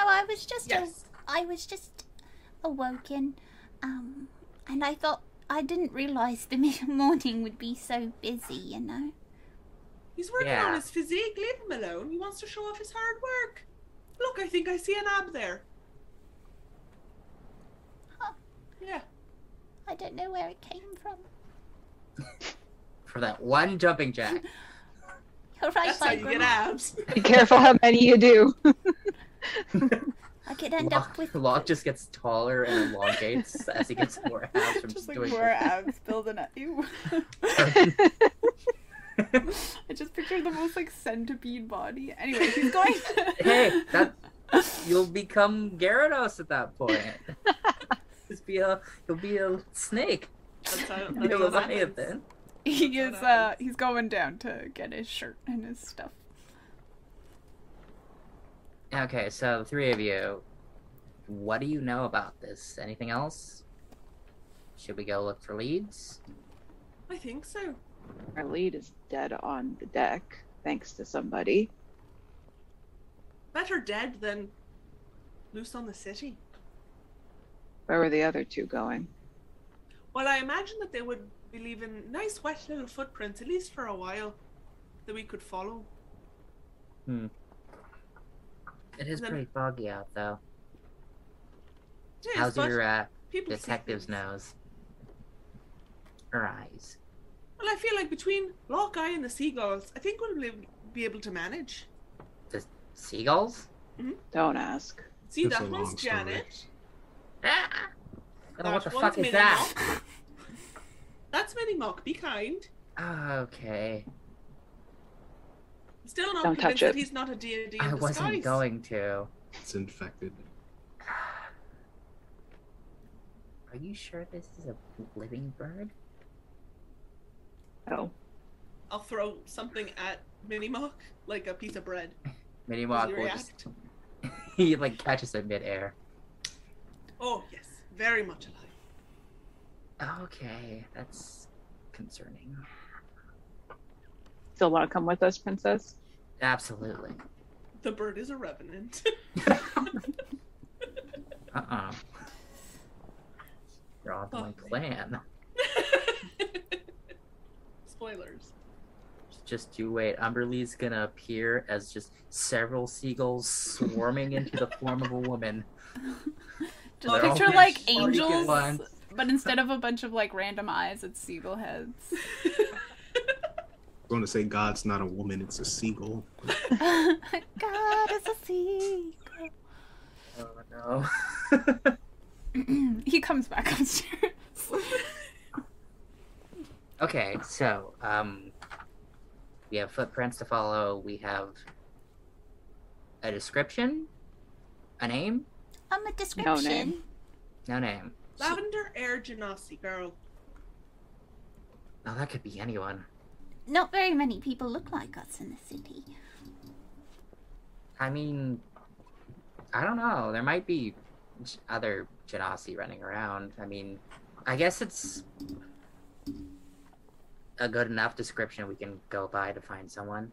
S6: No, I was just
S2: Yes.
S6: I was just awoken, um, and I thought I didn't realize the morning would be so busy. You know.
S2: He's working
S1: Yeah.
S2: on his physique. Leave him alone. He wants to show off his hard work. Look, I think I see an ab there.
S6: Huh.
S2: Yeah.
S6: I don't know where it came from.
S1: For that one jumping jack.
S6: You're right,
S2: That's how you get abs.
S4: Be careful how many you do.
S6: I could end up
S1: Locke,
S6: with
S1: Locke just gets taller and elongates as he gets more abs from
S6: just
S1: just
S6: like
S1: doing
S6: more abs building up. Ew. I just pictured the most like centipede body. Anyway, he's going.
S1: hey, that you'll become Gyarados at that point. Just be a you'll be a snake.
S2: That's how,
S1: Be a
S2: that's what happens.
S1: Leviathan.
S6: he is uh he's going down to get his shirt and his stuff.
S1: Okay, so the three of you, what do you know about this? Anything else? Should we go look for leads?
S2: I think so.
S4: Our lead is dead on the deck, thanks to somebody.
S2: Better dead than loose on the city.
S4: Where were the other two going?
S2: Well, I imagine that they would be leaving nice wet little footprints, at least for a while, that we could follow. Hmm.
S1: It is
S2: Then-
S1: pretty foggy out though.
S2: Yes,
S1: How's your uh, detective's nose? Or eyes?
S2: Well, I feel like between Lockeye and the seagulls, I think we'll be- be able to manage.
S1: The seagulls?
S4: Don't ask.
S2: See,
S3: It's a
S2: that
S3: long
S2: one's. Janet.
S1: Ah! Oh, what the
S2: one's
S1: fuck is
S2: Minnie
S1: that?
S2: That's Minnie Mock. Be kind.
S1: Okay.
S2: Still not
S4: Don't touch
S2: convinced that
S4: it.
S2: he's not a deity in
S1: I
S2: disguise.
S1: wasn't going to.
S3: It's infected.
S1: Are you sure this is a living bird?
S4: Oh,
S2: I'll throw something at Minnie Mock, like a piece of bread.
S1: Minnie
S2: Does
S1: Mock will just. he like catches it midair.
S2: Oh, yes. Very much alive.
S1: Okay, that's concerning.
S4: still want to come with us, princess?
S1: Absolutely.
S2: The bird is a revenant.
S1: Uh-uh. You're on my
S2: Oh,
S1: plan.
S2: Spoilers.
S1: Just you wait. Umberlee's gonna appear as just several seagulls swarming into the form of a woman.
S6: Just
S2: They're
S6: picture like
S2: Or you
S1: get
S6: angels, but instead of a bunch of like random eyes, it's seagull heads.
S3: I'm going to say God's not a woman, it's a seagull.
S6: God is a seagull.
S1: Oh no.
S6: he comes back upstairs.
S1: okay, so um we have footprints to follow, we have a description, a name,
S6: Um, a description.
S4: No name.
S1: no name.
S2: Lavender Air Genasi girl.
S1: Oh, that could be anyone.
S6: Not very many people look like us in the city.
S1: I mean, I don't know. There might be other Genasi running around. I mean, I guess it's a good enough description we can go by to find someone.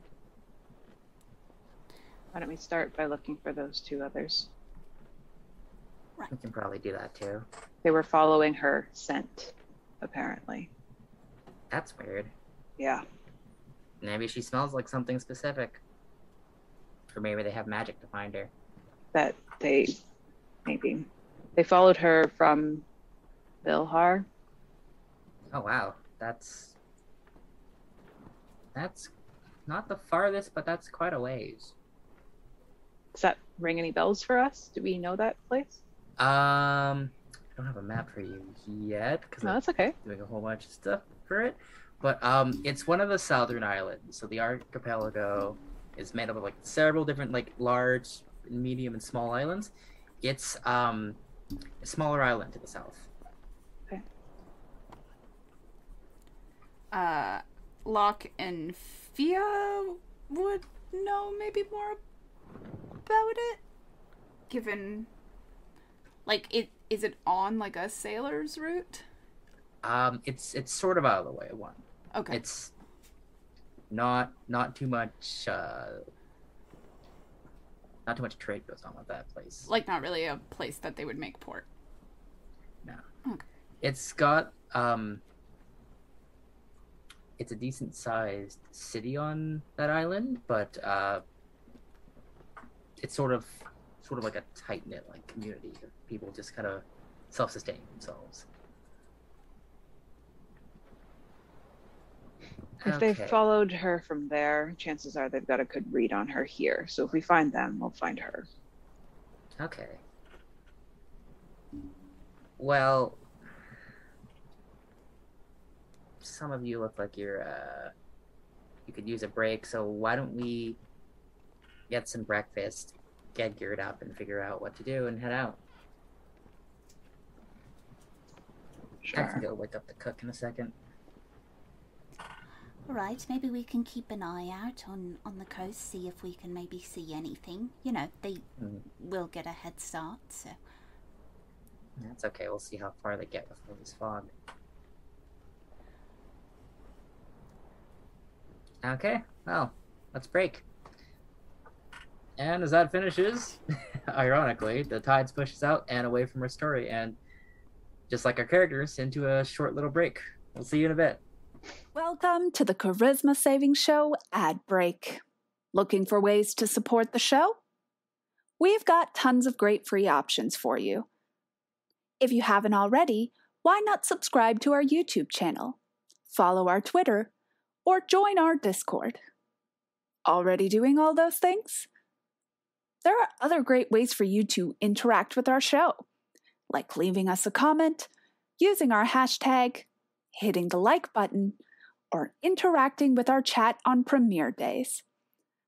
S4: Why don't we start by looking for those two others?
S1: We can probably do that too.
S4: They were following her scent, apparently.
S1: That's weird.
S4: Yeah.
S1: Maybe she smells like something specific. Or maybe they have magic to find her.
S4: That they maybe they followed her from Bilhar.
S1: Oh wow, that's that's not the farthest, but that's quite a ways.
S4: Does that ring any bells for us? Do we know that place?
S1: Um, I don't have a map for you yet because
S4: No, that's okay.
S1: doing a whole bunch of stuff for it. But um, it's one of the southern islands. So the archipelago is made up of like several different like large, medium, and small islands. It's um a smaller island to the south.
S6: Uh, Locke and Fia would know maybe more about it, given like it is it on like a sailor's route?
S1: Um, it's it's sort of out of the way. One,
S6: Okay.
S1: it's not not too much. Uh, not too much trade goes on with that place.
S6: like not really a place that they would make port. No. Okay.
S1: It's got um it's a decent sized city on that island, but uh it's sort of sort of like a tight knit like community of people just kind of self sustaining themselves.
S4: If they
S1: Okay.
S4: followed her from there, chances are they've got a good read on her here. So if we find them, we'll find her.
S1: Okay. Well, some of you look like you're uh you could use a break, so why don't we get some breakfast, get geared up and figure out what to do and head out. Sure. I can go wake up the cook in a second.
S7: All right, maybe we can keep an eye out on on the coast, see if we can maybe see anything. You know, they
S1: Mhm.
S7: will get a head start. So
S1: That's okay, we'll see how far they get before this fog. Okay, well, let's break. And as that finishes, ironically, the tides pushes out and away from our story, and just like our characters, into a short little break. We'll see you in a bit.
S5: Welcome to the Charisma Saving Show ad break. Looking for ways to support the show? We've got tons of great free options for you. If you haven't already, why not subscribe to our YouTube channel, follow our Twitter, or join our Discord? Already doing all those things? There are other great ways for you to interact with our show, like leaving us a comment, using our hashtag, hitting the like button, or interacting with our chat on premiere days.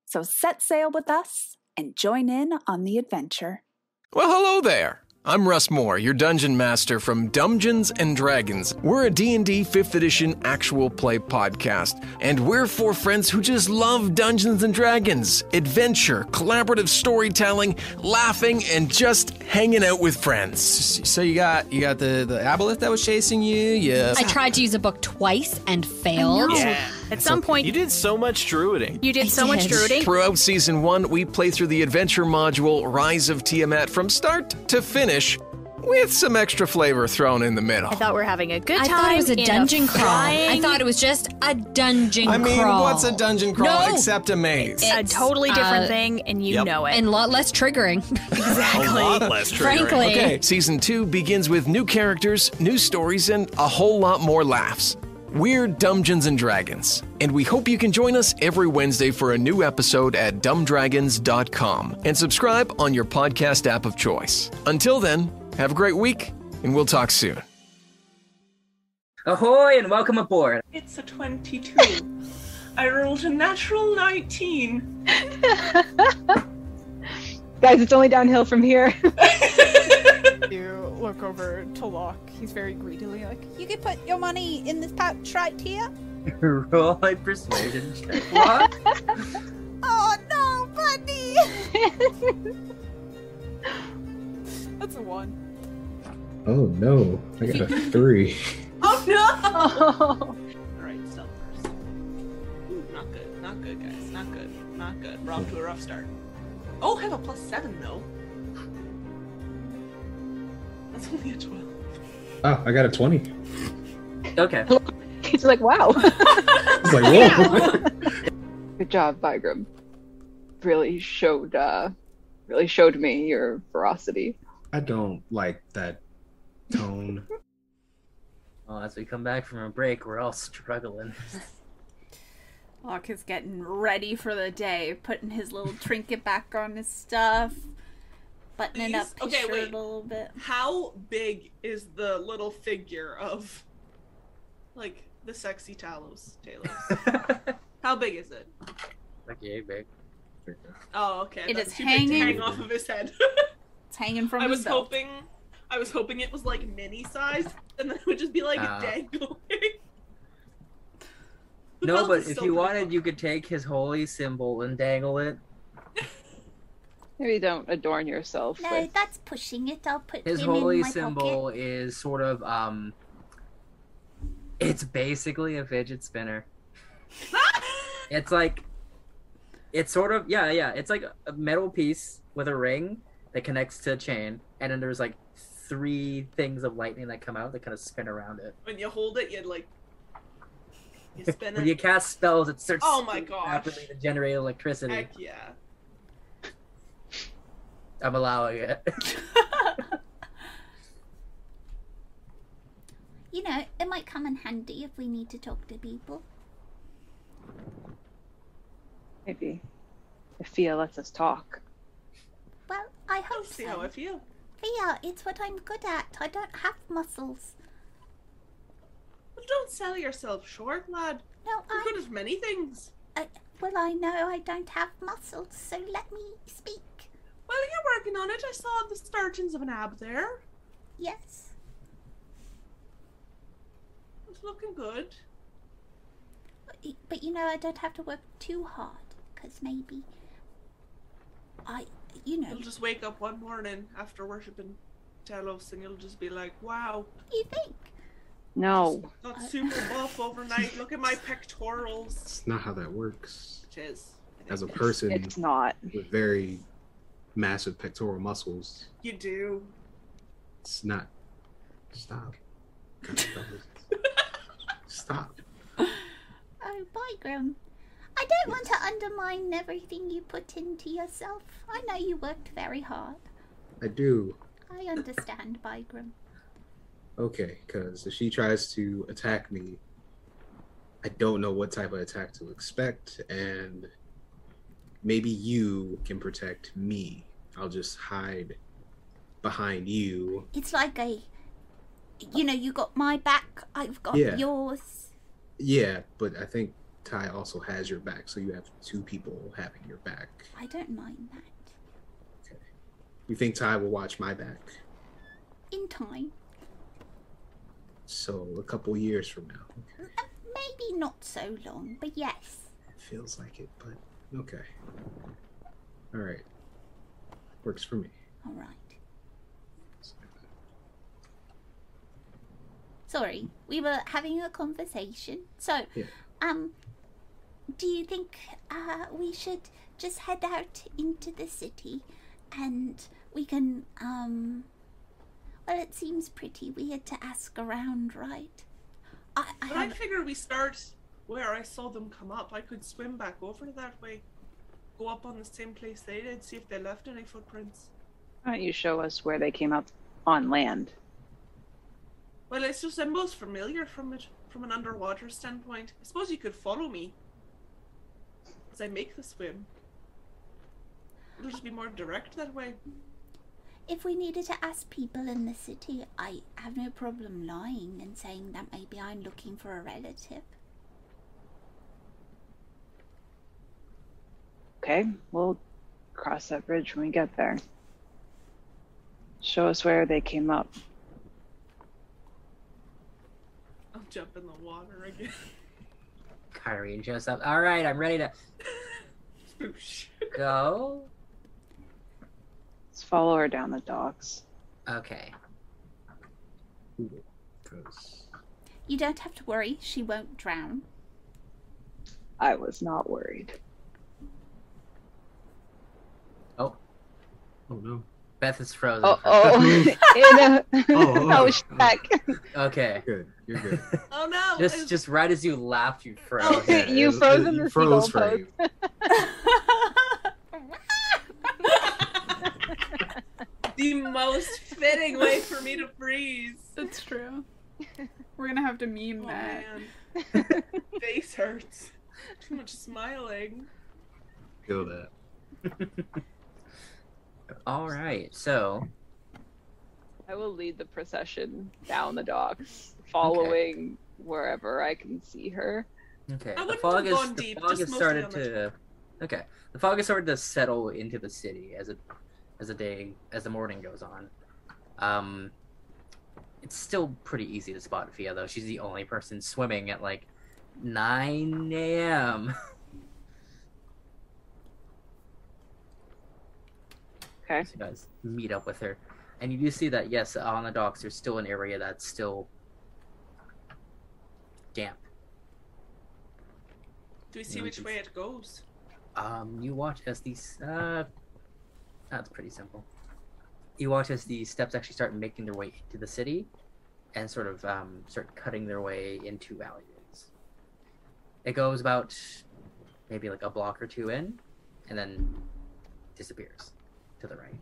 S5: So set sail with us and join in on the adventure.
S8: Well, hello there. I'm Russ Moore, your dungeon master from Dumbgeons and Dragons. We're a D&D 5th edition actual play podcast, and we're for friends who just love Dungeons and Dragons, adventure, collaborative storytelling, laughing, and just hanging out with friends.
S9: So you got you got the the aboleth that was chasing you. Yeah.
S10: I tried to use a book twice and failed.
S11: At some point,
S8: You did so much druiding.
S11: you did
S10: I
S11: so much druiding.
S8: Throughout season 1, we play through the adventure module Rise of Tiamat from start to finish with some extra flavor thrown in the middle.
S11: I thought we are having a good time.
S10: I
S11: time.
S10: thought it was a
S11: in
S10: dungeon crawl. I thought it was just a dungeon
S9: I mean,
S10: crawl.
S9: what's a dungeon crawl
S10: No.
S9: except a maze?
S10: It's a
S11: totally different
S10: uh,
S11: thing, and you
S9: yep.
S11: know it.
S10: and a lot less triggering.
S11: exactly.
S8: a lot less
S10: Frankly.
S9: Okay.
S8: Season 2 begins with new characters, new stories, and a whole lot more laughs. We're Dumbgeons and Dragons, and we hope you can join us every Wednesday for a new episode at dumbdragons.com and subscribe on your podcast app of choice. Until then, have a great week, and we'll talk soon.
S1: Ahoy and welcome aboard.
S2: It's a 22. I rolled a natural 19.
S4: Guys, it's only downhill from here.
S6: You look over to Locke. He's very greedily like,
S7: you could put your money in this pouch right here.
S1: Roll a persuasion check. What?
S7: Oh no, buddy!
S6: that's a one.
S3: Oh no, I got a three.
S2: Oh no! Alright, stealth first. Ooh, not good. Not good, guys. Not good. Not good. We're off to a rough start. Oh, have a plus seven though. That's only a 12.
S3: Oh, I got a 20.
S1: Okay.
S4: He's like, wow.
S3: It's like, whoa.
S4: Good job, Bygram. Really showed uh really showed me your ferocity.
S3: I don't like that tone.
S1: Well, as we come back from a break, we're all struggling.
S6: Locke is getting ready for the day, putting his little trinket back on his stuff, buttoning up
S2: These-
S6: his
S2: okay,
S6: shirt
S2: wait.
S6: a little bit.
S2: How big is the little figure of, like, the sexy Talos, Talos? How big is it?
S1: Like okay, big.
S2: Oh, okay.
S6: It
S2: that's
S6: is
S2: too big to
S6: hanging-
S2: hang off of his head.
S6: It's hanging from
S2: I
S6: his
S2: was
S6: belt.
S2: hoping, I was hoping it was like mini sized, and then it would just be like
S1: Ah.
S2: dangling. The
S1: No, but if you
S2: pretty
S1: wanted, you could take his holy symbol and dangle it.
S4: Maybe don't adorn yourself
S7: No,
S4: with
S7: that's pushing it. I'll put
S1: His
S7: him in
S1: holy
S7: my
S1: symbol
S7: pocket.
S1: is sort of um. It's basically a fidget spinner. it's like, it's sort of yeah yeah. It's like a metal piece with a ring that connects to a chain, and then there's like three things of lightning that come out that kind of spin around it.
S2: When you hold it, you'd like, you spin
S1: When
S2: it.
S1: you cast spells, it starts
S2: Oh my
S1: spinning
S2: gosh.
S1: rapidly to generate electricity.
S2: Heck yeah.
S1: I'm allowing it.
S7: You know, it might come in handy if we need to talk to people.
S4: maybe if Fia lets us talk.
S7: Well, I hope
S2: See
S7: so.
S2: how I feel.
S7: Fia, it's what I'm good at. I don't have muscles.
S2: But don't sell yourself short, lad.
S7: No,
S2: You're
S7: I.
S2: good at many things.
S7: I well, I know I don't have muscles, so let me speak.
S2: Well, you're working on it. I saw the startings of an ab there.
S7: Yes.
S2: It's looking good.
S7: But, but you know, I don't have to work too hard, because maybe. I. You know.
S2: You'll just wake up one morning after worshipping Talos and you'll just be like, wow,
S7: You think?
S4: No.
S2: got super buff overnight. Look at my pectorals.
S3: It's not how that works.
S2: It is.
S3: As a person
S4: It's not.
S3: with very massive pectoral muscles,
S2: You do.
S3: it's not. Stop. Stop.
S7: Oh, Bygram. I don't want to undermine everything you put into yourself. I know you worked very hard.
S3: I do.
S7: I understand, Bygram.
S3: Okay, because if she tries to attack me, I don't know what type of attack to expect, and maybe you can protect me. I'll just hide behind you.
S7: It's like a. You know, you got my back, I've got
S3: Yeah.
S7: yours.
S3: Yeah, but I think Ty also has your back, so you have two people having your back.
S7: I don't mind that.
S3: You think Ty will watch my back?
S7: In time.
S3: So a couple years from now. Okay.
S7: Maybe not so long, but yes.
S3: It feels like it, but okay. All right. Works for me.
S7: Alright. Sorry, we were having a conversation. So,
S3: Yeah.
S7: um, do you think uh, we should just head out into the city and we can, um, well, it seems pretty weird to ask around, right? I, I
S2: But I figure we start where I saw them come up. I could swim back over that way. Go up on the same place they did, see if they left any footprints.
S4: Why don't you show us where they came up on land?
S2: Well, it's just I'm most familiar from it from an underwater standpoint. I suppose you could follow me as I make the swim. It'll just be more direct that way.
S7: if we needed to ask people in the city, I have no problem lying and saying that maybe I'm looking for a relative.
S4: Okay, we'll cross that bridge when we get there. Show us where they came up.
S2: I'll jump in the water again.
S1: Kyrie shows up. All right, I'm ready to
S2: oh,
S1: go.
S4: Let's follow her down the docks.
S1: Okay.
S7: You don't have to worry, she won't drown.
S4: I was not worried.
S3: Oh no,
S1: Beth is frozen.
S4: Oh, oh, in
S3: Oh, oh,
S4: oh,
S3: oh.
S4: Shrek.
S1: Okay.
S3: Good. You're good.
S2: Oh no!
S1: Just
S2: it's-
S1: just right as you laughed, you froze.
S2: Oh,
S3: Yeah,
S4: You
S3: it-
S4: froze
S3: it-
S4: in the
S3: froze
S4: seagull
S3: frame.
S2: the most fitting way for me to freeze.
S6: That's true. We're gonna have to meme
S2: Oh
S6: that.
S2: man, face hurts. Too much smiling.
S3: Feel that.
S1: All right. So
S4: I will lead the procession down the docks, following wherever I can see her.
S1: okay,
S2: I
S1: the fog is the
S2: deep,
S1: fog has started
S2: on the
S1: to. Okay, the fog has started to settle into the city as it as the day as the morning goes on. Um, it's still pretty easy to spot Fia though. She's the only person swimming at like 9 a.m.
S4: Okay.
S1: So you guys meet up with her, and you do see that yes, on the docks there's still an area that's still damp.
S2: Do we see
S1: No,
S2: which way it goes?
S1: Um, you watch as these. Uh, that's pretty simple. You watch as the steps actually start making their way into the city, and sort of um, start cutting their way into alleyways. It goes about maybe like a block or two in, and then disappears to the right.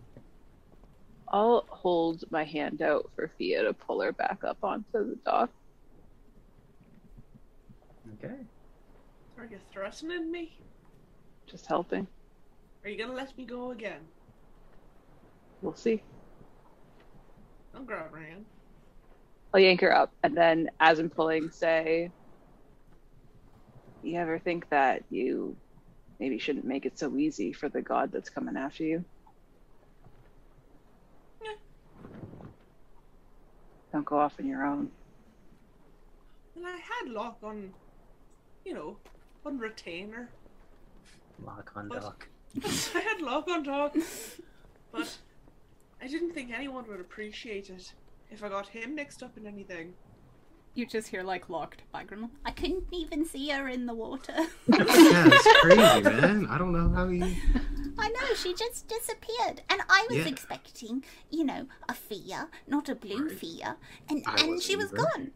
S4: I'll hold my hand out for Fia to pull her back up onto the dock.
S1: Okay.
S2: Are you threatening me?
S4: Just helping.
S2: Are you gonna let me go again?
S4: We'll see.
S2: I'll grab her hand.
S4: I'll yank her up, and then as I'm pulling, say, "You ever think that you maybe shouldn't make it so easy for the god that's coming after you?" Don't go off on your own.
S2: Well, I had lock on, you know, on retainer.
S1: Lock on
S2: What?
S1: dock.
S2: I had lock on talk, but I didn't think anyone would appreciate it if I got him mixed up in anything.
S6: You just hear like locked by background.
S7: I couldn't even see her in the water.
S3: Yeah, it's crazy, man. I don't know how you.
S7: I know, she just disappeared. And I was
S3: Yeah.
S7: expecting, you know, a fear, not a blue
S3: Right.
S7: Fia. And,
S3: I
S7: and she was gone.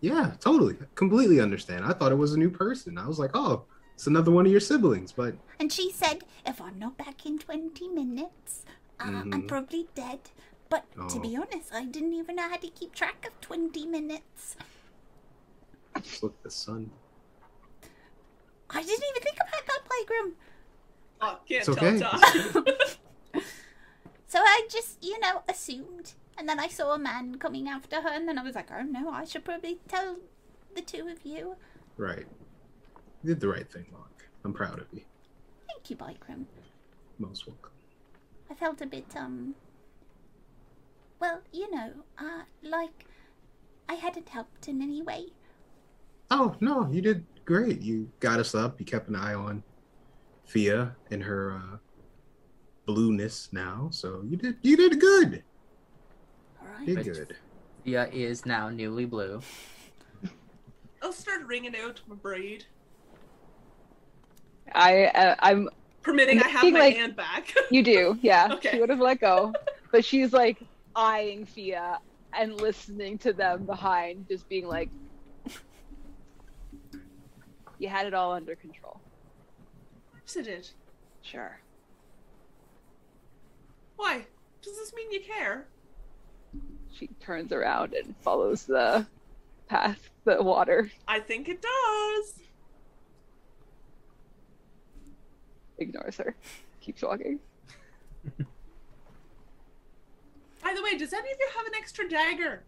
S3: Yeah, totally, completely understand. I thought it was a new person. I was like, oh, it's another one of your siblings. But
S7: And she said, if I'm not back in 20 minutes, uh, I'm
S3: Mhm.
S7: probably dead. But to
S3: Oh.
S7: be honest, I didn't even know how to keep track of 20 minutes.
S3: just look at the sun.
S7: I didn't even think about that playground.
S2: Oh, can't
S3: It's
S2: tell
S3: okay.
S2: time.
S7: So I just, you know, assumed. And then I saw a man coming after her, and then I was like, oh no, I should probably tell the two of you.
S3: Right. You did the right thing, Locke. I'm proud of you.
S7: Thank you, Bikram.
S3: Most welcome.
S7: I felt a bit, um. Well, you know, uh, like I hadn't helped in any way.
S3: Oh no, you did great. You got us up. You kept an eye on Fia in her uh, blueness now. So you did. You did good.
S7: Alright.
S3: Did good.
S1: Fia is now newly blue.
S2: I'll start ringing out my braid,
S4: I, uh, I'm.
S2: permitting I have
S4: Thinking,
S2: my
S4: like-
S2: hand back.
S4: You do, yeah.
S2: Okay.
S4: She would have let go, but she's like eyeing Fia and listening to them behind, just being like, "You had it all under control."
S2: Yes, I did.
S4: Sure.
S2: Why? Does this mean you care?
S4: She turns around and follows the path, the water.
S2: I think it does.
S4: Ignores her. Keeps walking.
S2: By the way, does any of you have an extra dagger?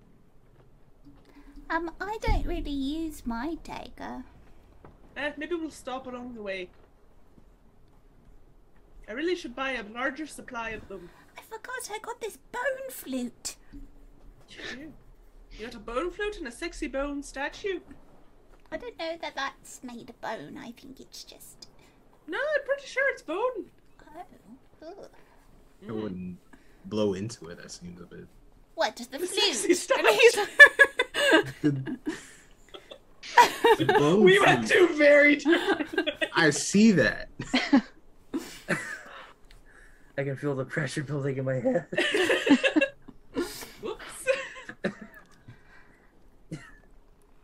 S7: Um, I don't really use my dagger.
S2: Eh, maybe we'll stop along the way. I really should buy a larger supply of them.
S7: I forgot I got this bone flute.
S2: You do. You got a bone flute and a sexy bone statue?
S7: I don't know that that's made of bone. I think it's just.
S2: No, I'm pretty sure it's bone.
S7: Oh. ugh.
S3: I wouldn't blow into it. That seems a bit.
S7: What, just the
S2: The sexy
S7: flute?
S2: statue.
S3: The bone
S2: we went
S3: flute.
S2: two very different.
S3: I see that.
S1: I can feel the pressure building in my head.
S2: Whoops.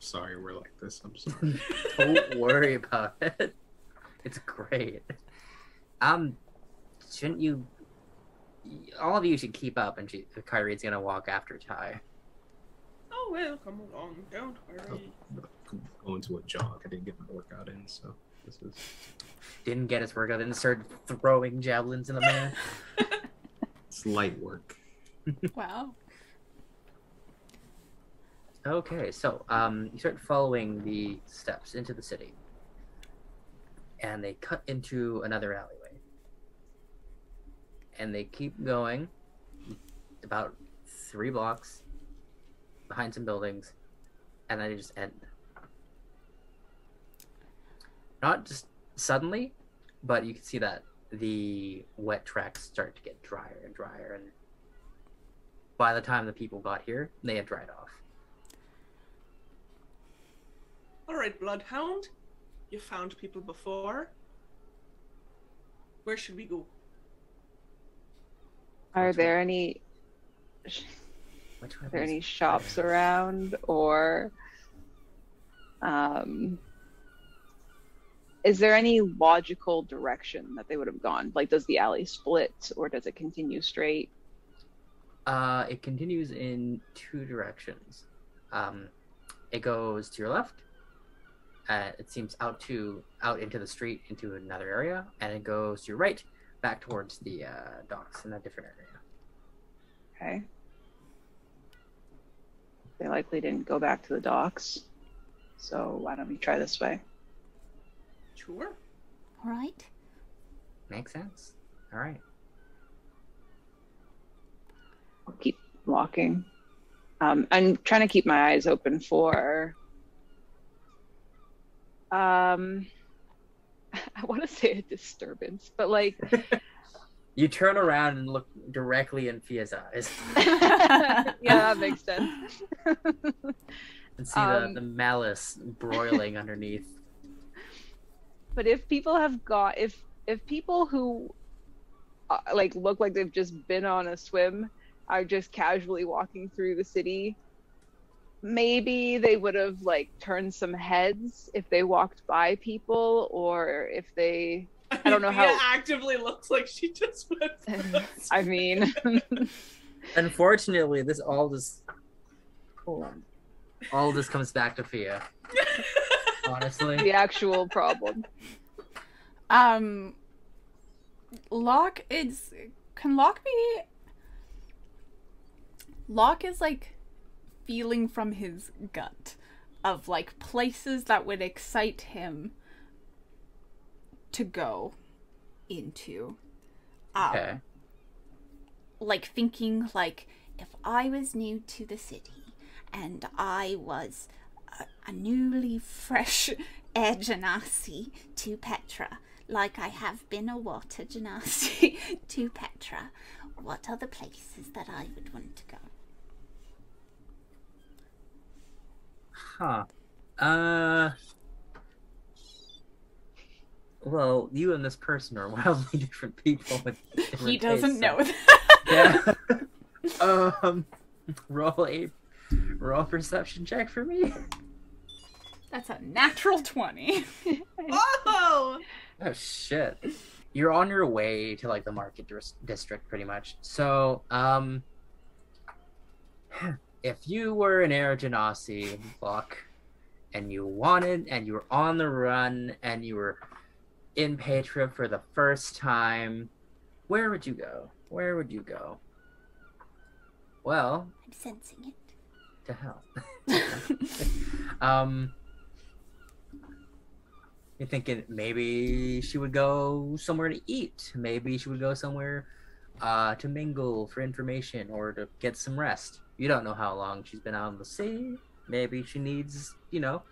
S3: Sorry, we're like this. I'm sorry.
S1: Don't worry about it. It's great. Um, shouldn't you? All of you should keep up, and she, Kyrie's gonna walk after Ty.
S2: Oh well, come along. Don't worry.
S3: I'm going to a jog. I didn't get my workout in, so this is.
S1: Didn't get his workout, and started throwing javelins in the man.
S3: It's light work.
S6: Wow.
S1: Okay, so um, you start following the steps into the city, and they cut into another alleyway, and they keep going about three blocks behind some buildings, and then they just end. Not just suddenly, but you can see that the wet tracks start to get drier and drier, and by the time the people got here, they had dried off.
S2: All right, Bloodhound. You found people before. Where should we go?
S4: Are there any
S1: Which
S4: are there any shops around or um is there any logical direction that they would have gone? Like does the alley split or does it continue straight?
S1: Uh, it continues in two directions. Um, it goes to your left. Uh, it seems out to out into the street into another area, and it goes to your right, back towards the uh, docks in a different area.
S4: Okay. They likely didn't go back to the docks. So why don't we try this way?
S2: Sure.
S7: All right.
S1: Makes sense. All right.
S4: I'll keep walking. Um, I'm trying to keep my eyes open for. Um, I want to say a disturbance, but like,
S1: You turn around and look directly in Fia's eyes
S4: yeah, that makes sense.
S1: and see
S4: Um,
S1: the, the malice broiling underneath.
S4: But if people have got, if if people who uh, like look like they've just been on a swim are just casually walking through the city, maybe they would have like turned some heads if they walked by people or if they I don't know
S2: Fia
S4: how-
S2: actively looks like she just went.
S4: I mean,
S1: Unfortunately, this all just all this comes back to Fia. Honestly,
S4: the actual problem.
S6: Um, Locke is can Locke be? Locke is like feeling from his gut of like places that would excite him to go into. Um,
S1: okay.
S7: like thinking like if I was new to the city and I was a, a newly fresh air genasi to Petra, like I have been a water genasi to Petra, what are the places that I would want to go?
S1: Huh. Uh. Well, you and this person are wildly different people. With different
S6: He doesn't
S1: tastes,
S6: know
S1: so-
S6: that.
S1: Yeah. um. Roll a roll a perception check for me.
S6: That's a natural 20.
S2: Oh!
S1: Oh shit. You're on your way to like the market dis- district pretty much. So, um if you were an Air Genasi Buck and you wanted and you were on the run and you were in Petra for the first time, where would you go? Where would you go? Well,
S7: I'm sensing it.
S1: to hell. um, you're thinking maybe she would go somewhere to eat. Maybe she would go somewhere uh, to mingle for information or to get some rest. You don't know how long she's been out on the sea. Maybe she needs, you know,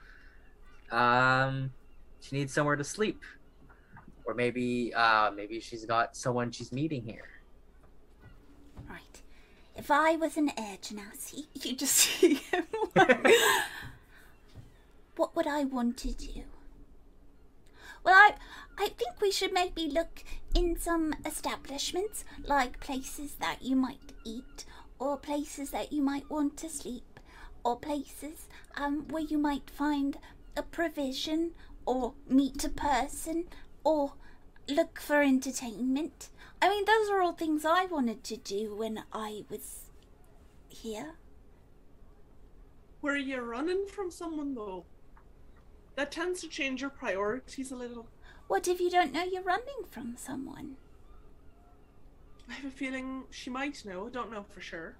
S1: um, she needs somewhere to sleep, or maybe, uh, maybe she's got someone she's meeting here.
S7: Right. If I was an edge air genasi, you just see him like, What would I want to do? Well, I, I think we should maybe look in some establishments, like places that you might eat, or places that you might want to sleep, or places um, where you might find a provision, or meet a person, or look for entertainment. I mean, those are all things I wanted to do when I was here.
S2: Were you running from someone though? That tends to change your priorities a little.
S7: What if you don't know you're running from someone?
S2: I have a feeling she might know. I don't know for sure.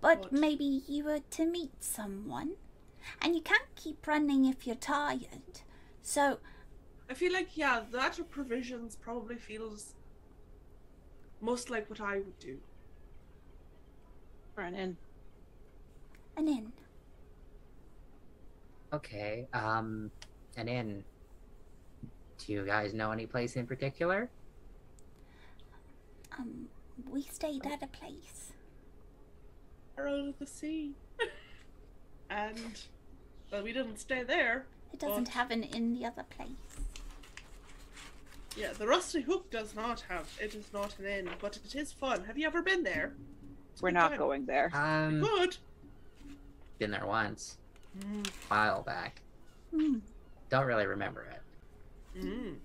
S7: But
S2: What?
S7: maybe you were to meet someone. And you can't keep running if you're tired. So,
S2: I feel like yeah, that or provisions probably feels most like what I would do.
S4: An inn.
S7: an inn.
S1: Okay. Um, an inn. Do you guys know any place in particular?
S7: Um, we stayed at a place.
S2: Far out of the sea. and well, we didn't stay there.
S7: It doesn't
S2: but-
S7: have an inn the other place.
S2: Yeah, the Rusty Hook does not have. It is not an inn, but it is fun. Have you ever been there? It's
S4: We're not
S2: time.
S4: going there.
S1: Um,
S2: Good.
S1: been there once,
S2: Mm.
S1: a while back.
S7: Hmm.
S1: Don't really remember it.
S2: Mm.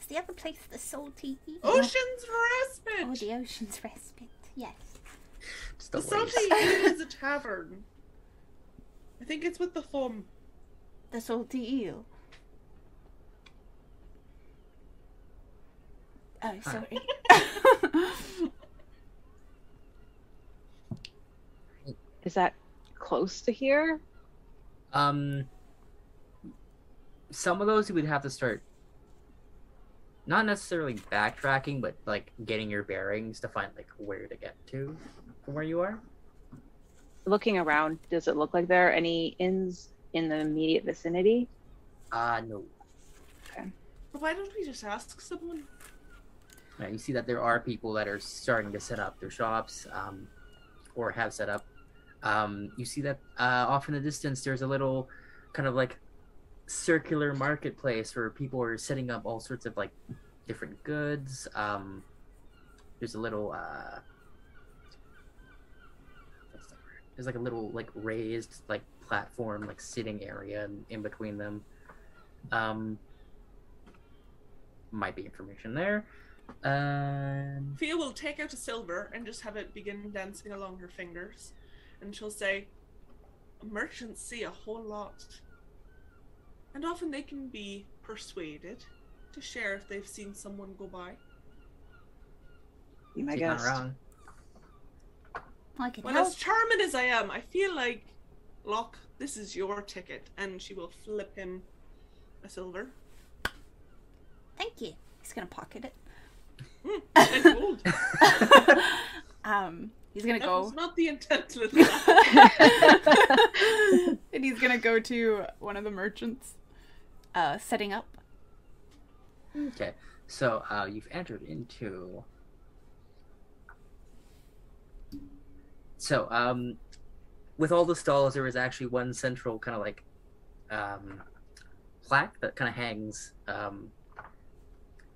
S7: Is the other place the salty?
S2: Ocean's Respite!
S7: Oh, the ocean's respite. Yes.
S1: Just
S2: The
S1: a
S2: Salty
S1: waste.
S2: Inn is a tavern. I think it's with the thumb.
S7: The salty eel. Oh, sorry.
S4: Is that close to here?
S1: Um, some of those you would have to start not necessarily backtracking, but like getting your bearings to find like where to get to from where you are.
S4: Looking around, does it look like there are any inns in the immediate vicinity?
S1: Uh no. Okay.
S2: Why don't we just ask someone?
S1: Uh, you see that there are people that are starting to set up their shops, um, or have set up. Um, you see that uh, off in the distance, there's a little kind of like circular marketplace where people are setting up all sorts of like different goods. Um, there's a little uh, there's like a little like raised like platform like sitting area in, in between them. Um, might be information there. Um,
S2: Fia will take out a silver and just have it begin dancing along her fingers. And she'll say, Merchants see a whole lot. And often they can be persuaded to share if they've seen someone go by.
S4: You my
S1: she's not
S4: guest.
S1: wrong.
S7: I can
S2: Well,
S7: help.
S2: as charming as I am, I feel like, Locke, this is your ticket. And she will flip him a silver.
S7: Thank you. He's gonna pocket it.
S2: And gold.
S6: Um, he's gonna
S2: That
S6: go.
S2: was not the intent, little
S6: and he's gonna go to one of the merchants, uh, setting up.
S1: Okay, so uh, you've entered into. So, um, with all the stalls, there is actually one central kind of like um, plaque that kind of hangs. Um,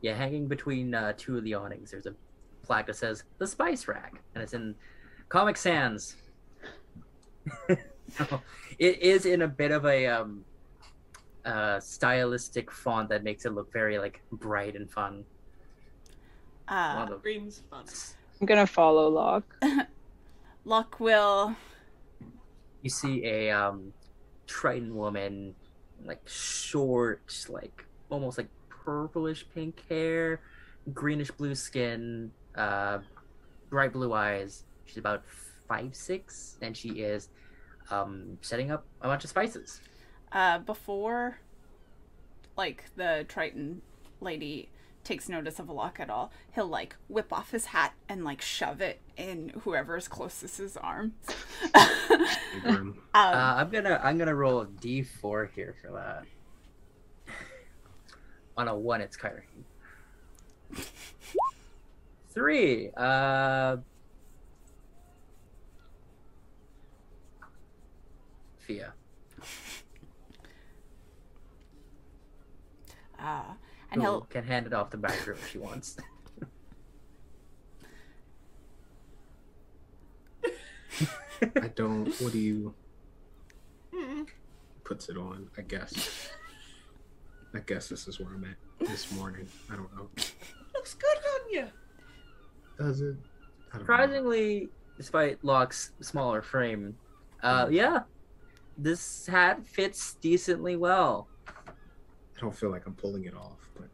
S1: yeah, hanging between uh, two of the awnings. There's a plaque that says "The Spice Rack," and it's in Comic Sans. So, it is in a bit of a um, uh, stylistic font that makes it look very like bright and fun. One
S6: Uh,
S1: of the
S2: fun.
S4: I'm gonna follow Locke.
S6: Luck will.
S1: you see a um triton woman like short like almost like purplish pink hair greenish blue skin uh bright blue eyes she's about five six and she is um setting up a bunch of spices
S6: Uh, before, like the Triton lady takes notice of a Locke at all, he'll like whip off his hat and like shove it in whoever's closest his arms.
S3: Grim.
S6: um,
S1: uh, i'm gonna i'm gonna roll a d4 here for that on a one it's Kyrie. three uh Fia.
S6: uh, And
S1: who
S6: he'll-
S1: can hand it off the back room if she wants.
S3: I don't. What do you?
S2: Hmm.
S3: Puts it on. I guess. I guess this is where I'm at this morning. I don't know.
S2: Looks good on you.
S3: Does it? I don't know.
S1: Surprisingly, despite Locke's smaller frame, uh, yeah, this hat fits decently well.
S3: I don't feel like I'm pulling it off, but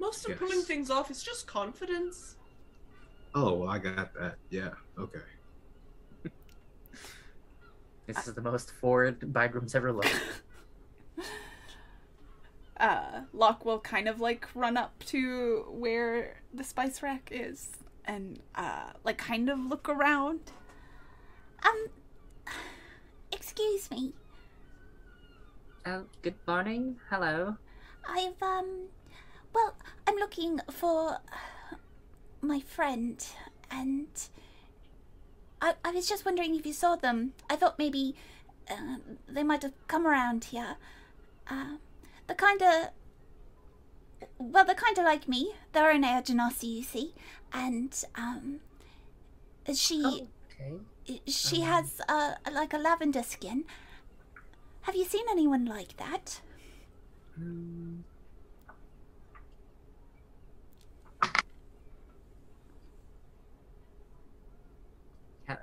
S2: Most of
S3: Yes.
S2: pulling things off is just confidence.
S3: oh well, I got that. Yeah. Okay.
S1: This is the most forward Bygrams ever looked.
S6: uh, Locke will kind of like run up to where the spice rack is and uh, like kind of look around.
S7: Um, excuse me.
S1: Oh, good morning. Hello.
S7: I've um, well, I'm looking for my friend, and I I was just wondering if you saw them. I thought maybe uh, they might have come around here. Uh, the kind of well, they're kind of like me. They're an air genasi, you see, and um, she
S1: Okay.
S7: she has uh like a lavender skin. Have you seen anyone like that?
S1: Ha-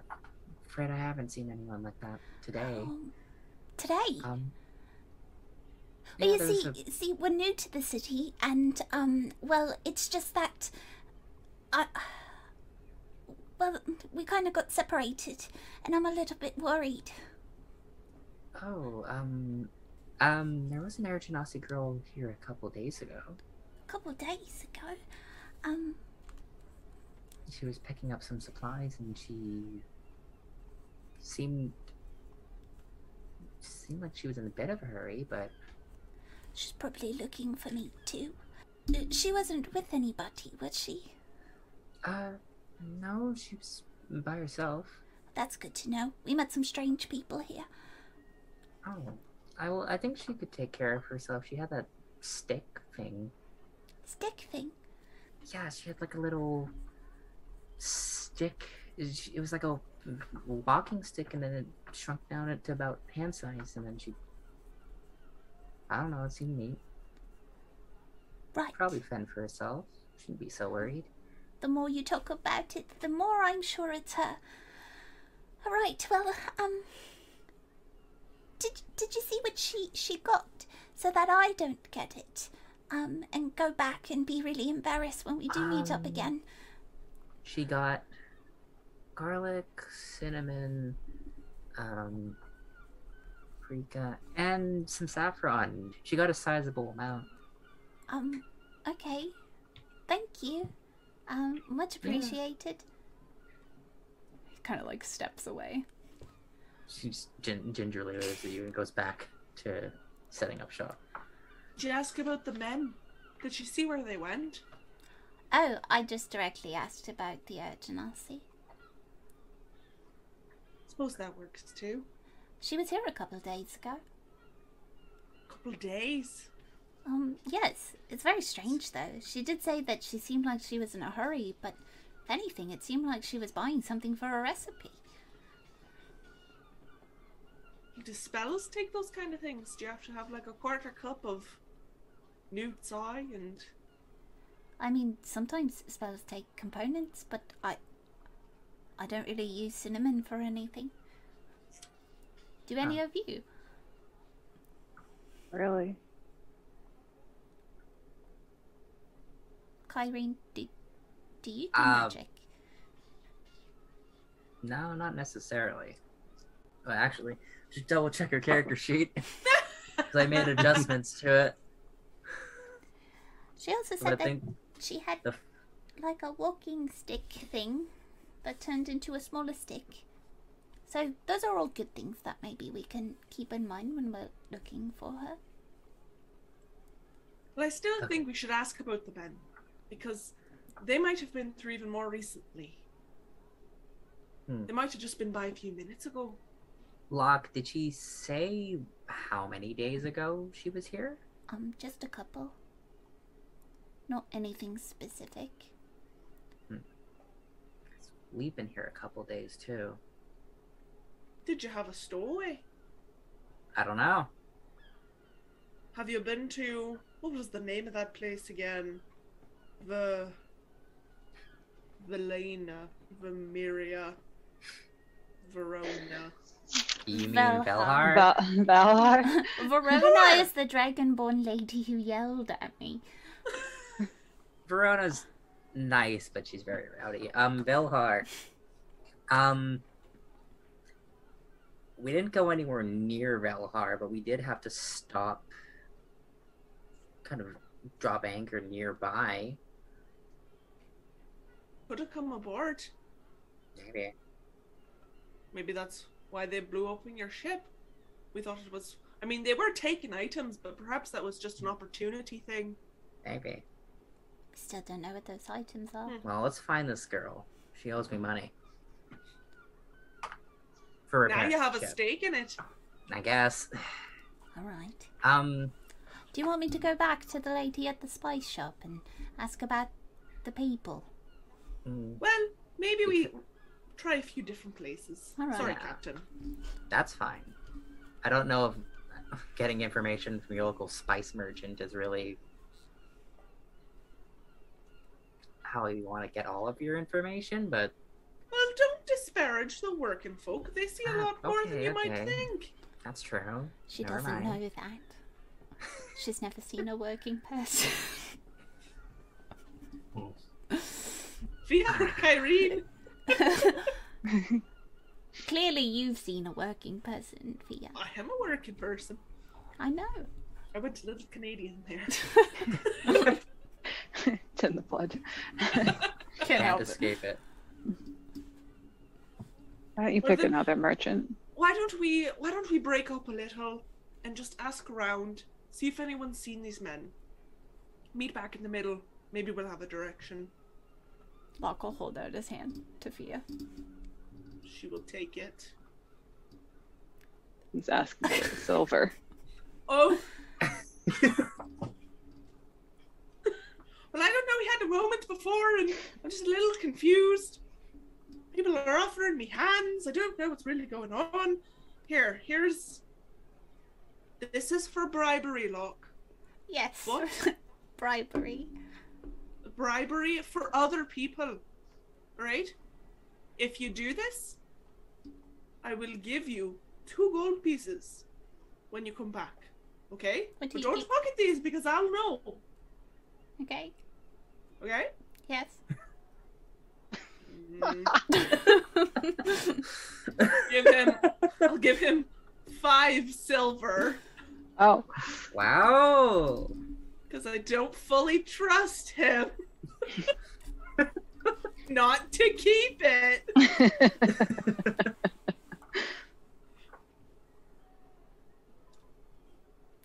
S1: Fred, I haven't seen anyone like that today.
S7: Um, today?
S1: Um,
S7: Well, you
S1: there was
S7: see, see, we're new to the city, and um, well, it's just that, I, well, we kind of got separated, and I'm a little bit worried.
S1: oh, um, um, there was an air genasi girl here a couple days ago.
S7: A couple days ago, um,
S1: She was picking up some supplies, and she seemed seemed like she was in a bit of a hurry, but
S7: she's probably looking for me too. Uh, She wasn't with anybody, was she?
S1: uh, no, she was by herself.
S7: That's good to know. We met some strange people here.
S1: Oh, I will. I think she could take care of herself. She had that stick thing.
S7: Stick thing.
S1: Yeah, she had like a little stick. It was like a walking stick, and then it shrunk down to about hand size, and then she. I don't know. It seemed neat.
S7: Right.
S1: Probably fend for herself. Shouldn't be so worried.
S7: The more you talk about it, the more I'm sure it's her. All right. Well, um, did did you see what she she got so that I don't get it? Um, and go back and be really embarrassed when we do meet up
S1: Um,
S7: again.
S1: She got garlic, cinnamon, um, paprika, and some saffron. She got a sizable amount.
S7: Um, okay. Thank you. Um, much
S1: Yeah.
S7: appreciated.
S6: He kind of like steps away.
S1: She gin- gingerly waves at you and goes back to setting up shop.
S2: Did you ask about the men? Did you see where they went?
S7: Oh, I just directly asked about the urgency.
S2: Suppose that works too.
S7: She was here a couple of days ago.
S2: A Couple of days.
S7: Um, yes, it's very strange though. She did say that she seemed like she was in a hurry, but if anything, it seemed like she was buying something for a recipe.
S2: Do spells take those kind of things? Do you have to have like a quarter cup of newt soy and
S7: I mean, sometimes spells take components, but I, I don't really use cinnamon for anything. Do any of you?
S4: Really?
S7: Kyrene, do, do you do
S1: Um,
S7: magic?
S1: No, not necessarily. Well, actually, just double check her character sheet because I made adjustments to it.
S7: She also said
S1: I
S7: that she had
S1: the
S7: like a walking stick thing that turned into a smaller stick. So those are all good things that maybe we can keep in mind when we're looking for her.
S2: Well, I still think we should ask about the men because they might have been through even more recently.
S1: Hmm.
S2: They might have just been by a few minutes ago.
S1: Locke, did she say how many days ago she was here?
S7: Um, just a couple. Not anything specific.
S1: We've been here a couple days too.
S2: Did you have a stowaway?
S1: I don't know.
S2: Have you been to what was the name of that place again? The Velena, Vamiria, Verona.
S1: You mean
S7: Velhar.
S1: Velhar?
S4: Val-
S7: Verona is the dragonborn lady who yelled at me.
S1: Verona's nice, but she's very rowdy. Um, Velhar. Um, we didn't go anywhere near Velhar, but we did have to stop, kind of drop anchor nearby.
S2: Could have come aboard.
S1: Maybe.
S2: Maybe that's why they blew open your ship. We thought it was. I mean, they were taking items, but perhaps that was just an opportunity thing.
S1: Maybe.
S7: Still don't know what those items are. Hmm.
S1: Well, let's find this girl. She owes me money. For
S2: Now you have a
S1: ship,
S2: stake in it.
S1: I guess.
S7: All right.
S1: Um,
S7: Do you want me to go back to the lady at the spice shop and ask about the people?
S1: mm,
S2: Well, maybe we try a few different places.
S7: All right.
S2: Sorry,
S1: Yeah.
S2: Captain.
S1: that's fine. I don't know if getting information from your local spice merchant is really how you want to get all of your information, but
S2: Well, don't disparage the working folk. They see a
S1: Ah,
S2: lot more than
S1: okay,
S2: you might think.
S1: that's true.
S7: She
S1: Never
S7: doesn't
S1: mind.
S7: know that. She's never seen a working person.
S2: Via Kyrene.
S7: Clearly, you've seen a working person, Fia.
S2: I am a working person.
S7: I know.
S2: I went to Little Canadian there.
S4: it's in the blood.
S6: Can't
S1: Can't
S6: help it.
S1: escape it.
S4: Why don't you
S2: Well,
S4: pick
S2: then-
S4: another merchant?
S2: why don't we why don't we break up a little and just ask around, see if anyone's seen these men. Meet back in the middle. Maybe we'll have a direction.
S6: Locke will hold out his hand to Fia.
S2: She will take it.
S4: He's asking for the silver.
S2: Oh. well, I don't know. We had a moment before, and I'm just a little confused. People are offering me hands. I don't know what's really going on. Here, here's. This is for bribery, Locke.
S7: Yes.
S2: What?
S7: Bribery.
S2: bribery for other people. Right? If you do this, I will give you two gold pieces when you come back. Okay?
S7: Do
S2: but don't
S7: think?
S2: pocket these because I'll know.
S7: Okay.
S2: Okay?
S7: Yes.
S2: Give him I'll give him five silver
S4: Oh,
S1: Wow.
S2: because I don't fully trust him. Not to keep it.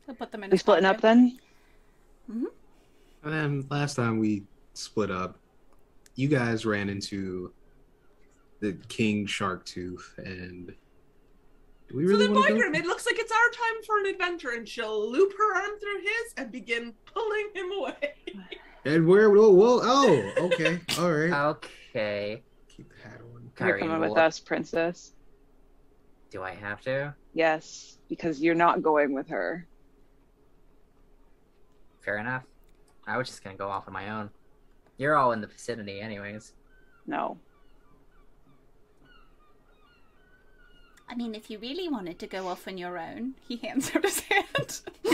S6: He'll put them in
S4: we
S6: his
S4: splitting up
S6: pocket.
S4: then?
S3: And then last time we split up, you guys ran into the King Shark Tooth, and do we
S2: So
S3: really
S2: then,
S3: want to
S2: Bygram, it looks like it's our time for an adventure, and she'll loop her arm through his and begin pulling him away.
S3: And where? Whoa, whoa, oh, okay, all right.
S1: Okay.
S3: Keep the hat on.
S4: You're
S1: Kyrie,
S4: coming with
S1: what-
S4: us, princess.
S1: Do I have to?
S4: Yes, because you're not going with her.
S1: Fair enough. I was just gonna go off on my own. You're all in the vicinity, anyways.
S4: No.
S7: I mean, if you really wanted to go off on your own,
S6: He hands out his hand.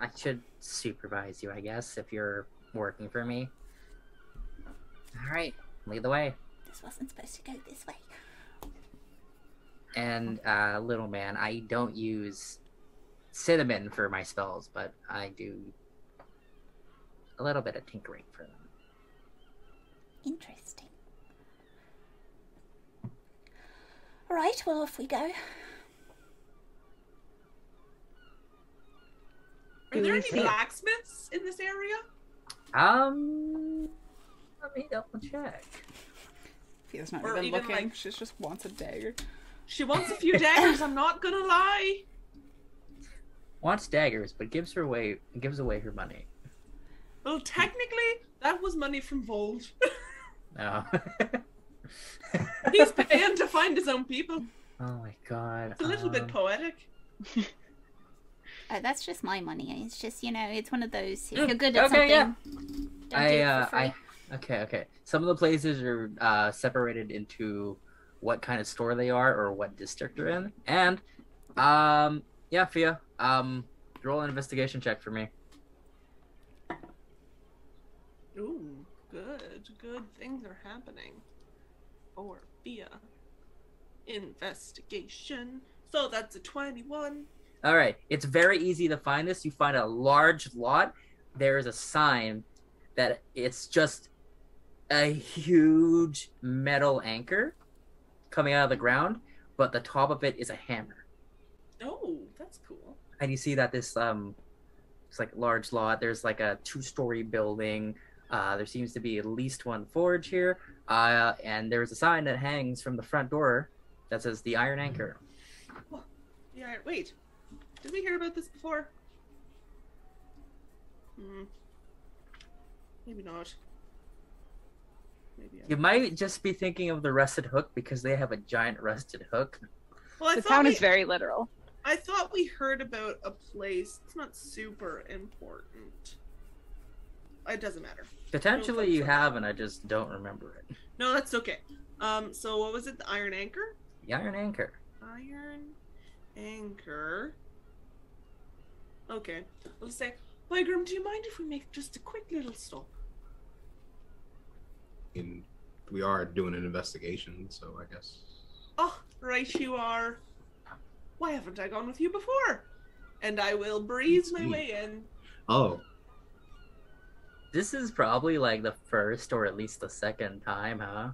S1: I should supervise you, I guess, if you're working for me. All right, lead the way.
S7: this wasn't supposed to go this way.
S1: And uh, little man, I don't use cinnamon for my spells, but I do a little bit of tinkering for them.
S7: Interesting. All right, well, off we go.
S2: Are there any blacksmiths in this area?
S1: Um, let me double check.
S6: Fia's not
S2: Or
S6: even,
S2: even,
S6: looking.
S2: like-
S6: She just wants a dagger.
S2: She wants a few daggers. I'm not gonna lie.
S1: Wants daggers, but gives her away gives away her money.
S2: Well, technically, that was money from Vold.
S1: No.
S2: He's paying to find his own people.
S1: oh my god.
S2: It's a little bit
S1: um,
S2: poetic.
S7: Uh, that's just my money. It's just you know, it's one of those. If you're good at
S1: Mm, okay, yeah.
S7: something, don't do
S1: I
S7: it
S1: uh
S7: for free.
S1: I okay, okay. Some of the places are uh separated into what kind of store they are or what district they're in. And um yeah, Fia, um roll an investigation check for me.
S2: Ooh, good, good things are happening. For Bia. Investigation. So that's a 21.
S1: All right, it's very easy to find this. You find a large lot. There is a sign that it's just a huge metal anchor coming out of the ground, but the top of it is a hammer.
S2: Oh.
S1: And you see that this um, it's like large lot. There's like a two-story building. Uh, there seems to be at least one forge here. Uh, and there's a sign that hangs from the front door that says the Iron Anchor.
S2: Yeah, wait. Did we hear about this before? Hmm. Maybe not. Maybe. I-
S1: You might just be thinking of the rusted hook because they have a giant rusted hook.
S2: Well,
S4: The town
S2: we,
S4: is very literal.
S2: I thought we heard about a place. It's not super important. It doesn't matter.
S1: Potentially you have, and I just don't remember it.
S2: No, that's okay. Um, so what was it? The Iron Anchor?
S1: The Iron Anchor.
S2: Iron Anchor. Okay. I'll say, Bygram, do you mind if we make just a quick little stop?
S3: And we are doing an investigation, so I guess.
S2: Oh, right you are. Why haven't I gone with you before? And I will breeze my way in.
S3: Oh,
S1: This is probably like the first or at least the second time, huh?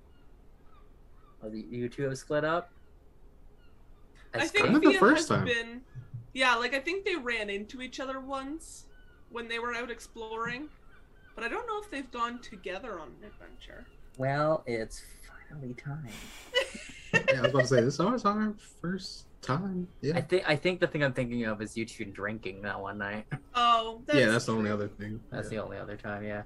S1: Oh, the- You two have split up?
S2: I
S1: As
S2: think
S3: Not the first
S2: has
S3: time.
S2: been Yeah, like I think they ran into each other once when they were out exploring. But I don't know if they've gone together on an adventure.
S1: Well, it's finally time.
S3: yeah, I was about to say this is our first time. Yeah,
S1: I think I think the thing I'm thinking of is you two drinking that one night.
S2: Oh, that's
S3: yeah, that's the only other thing.
S1: That's
S3: yeah.
S1: the only other time, yeah.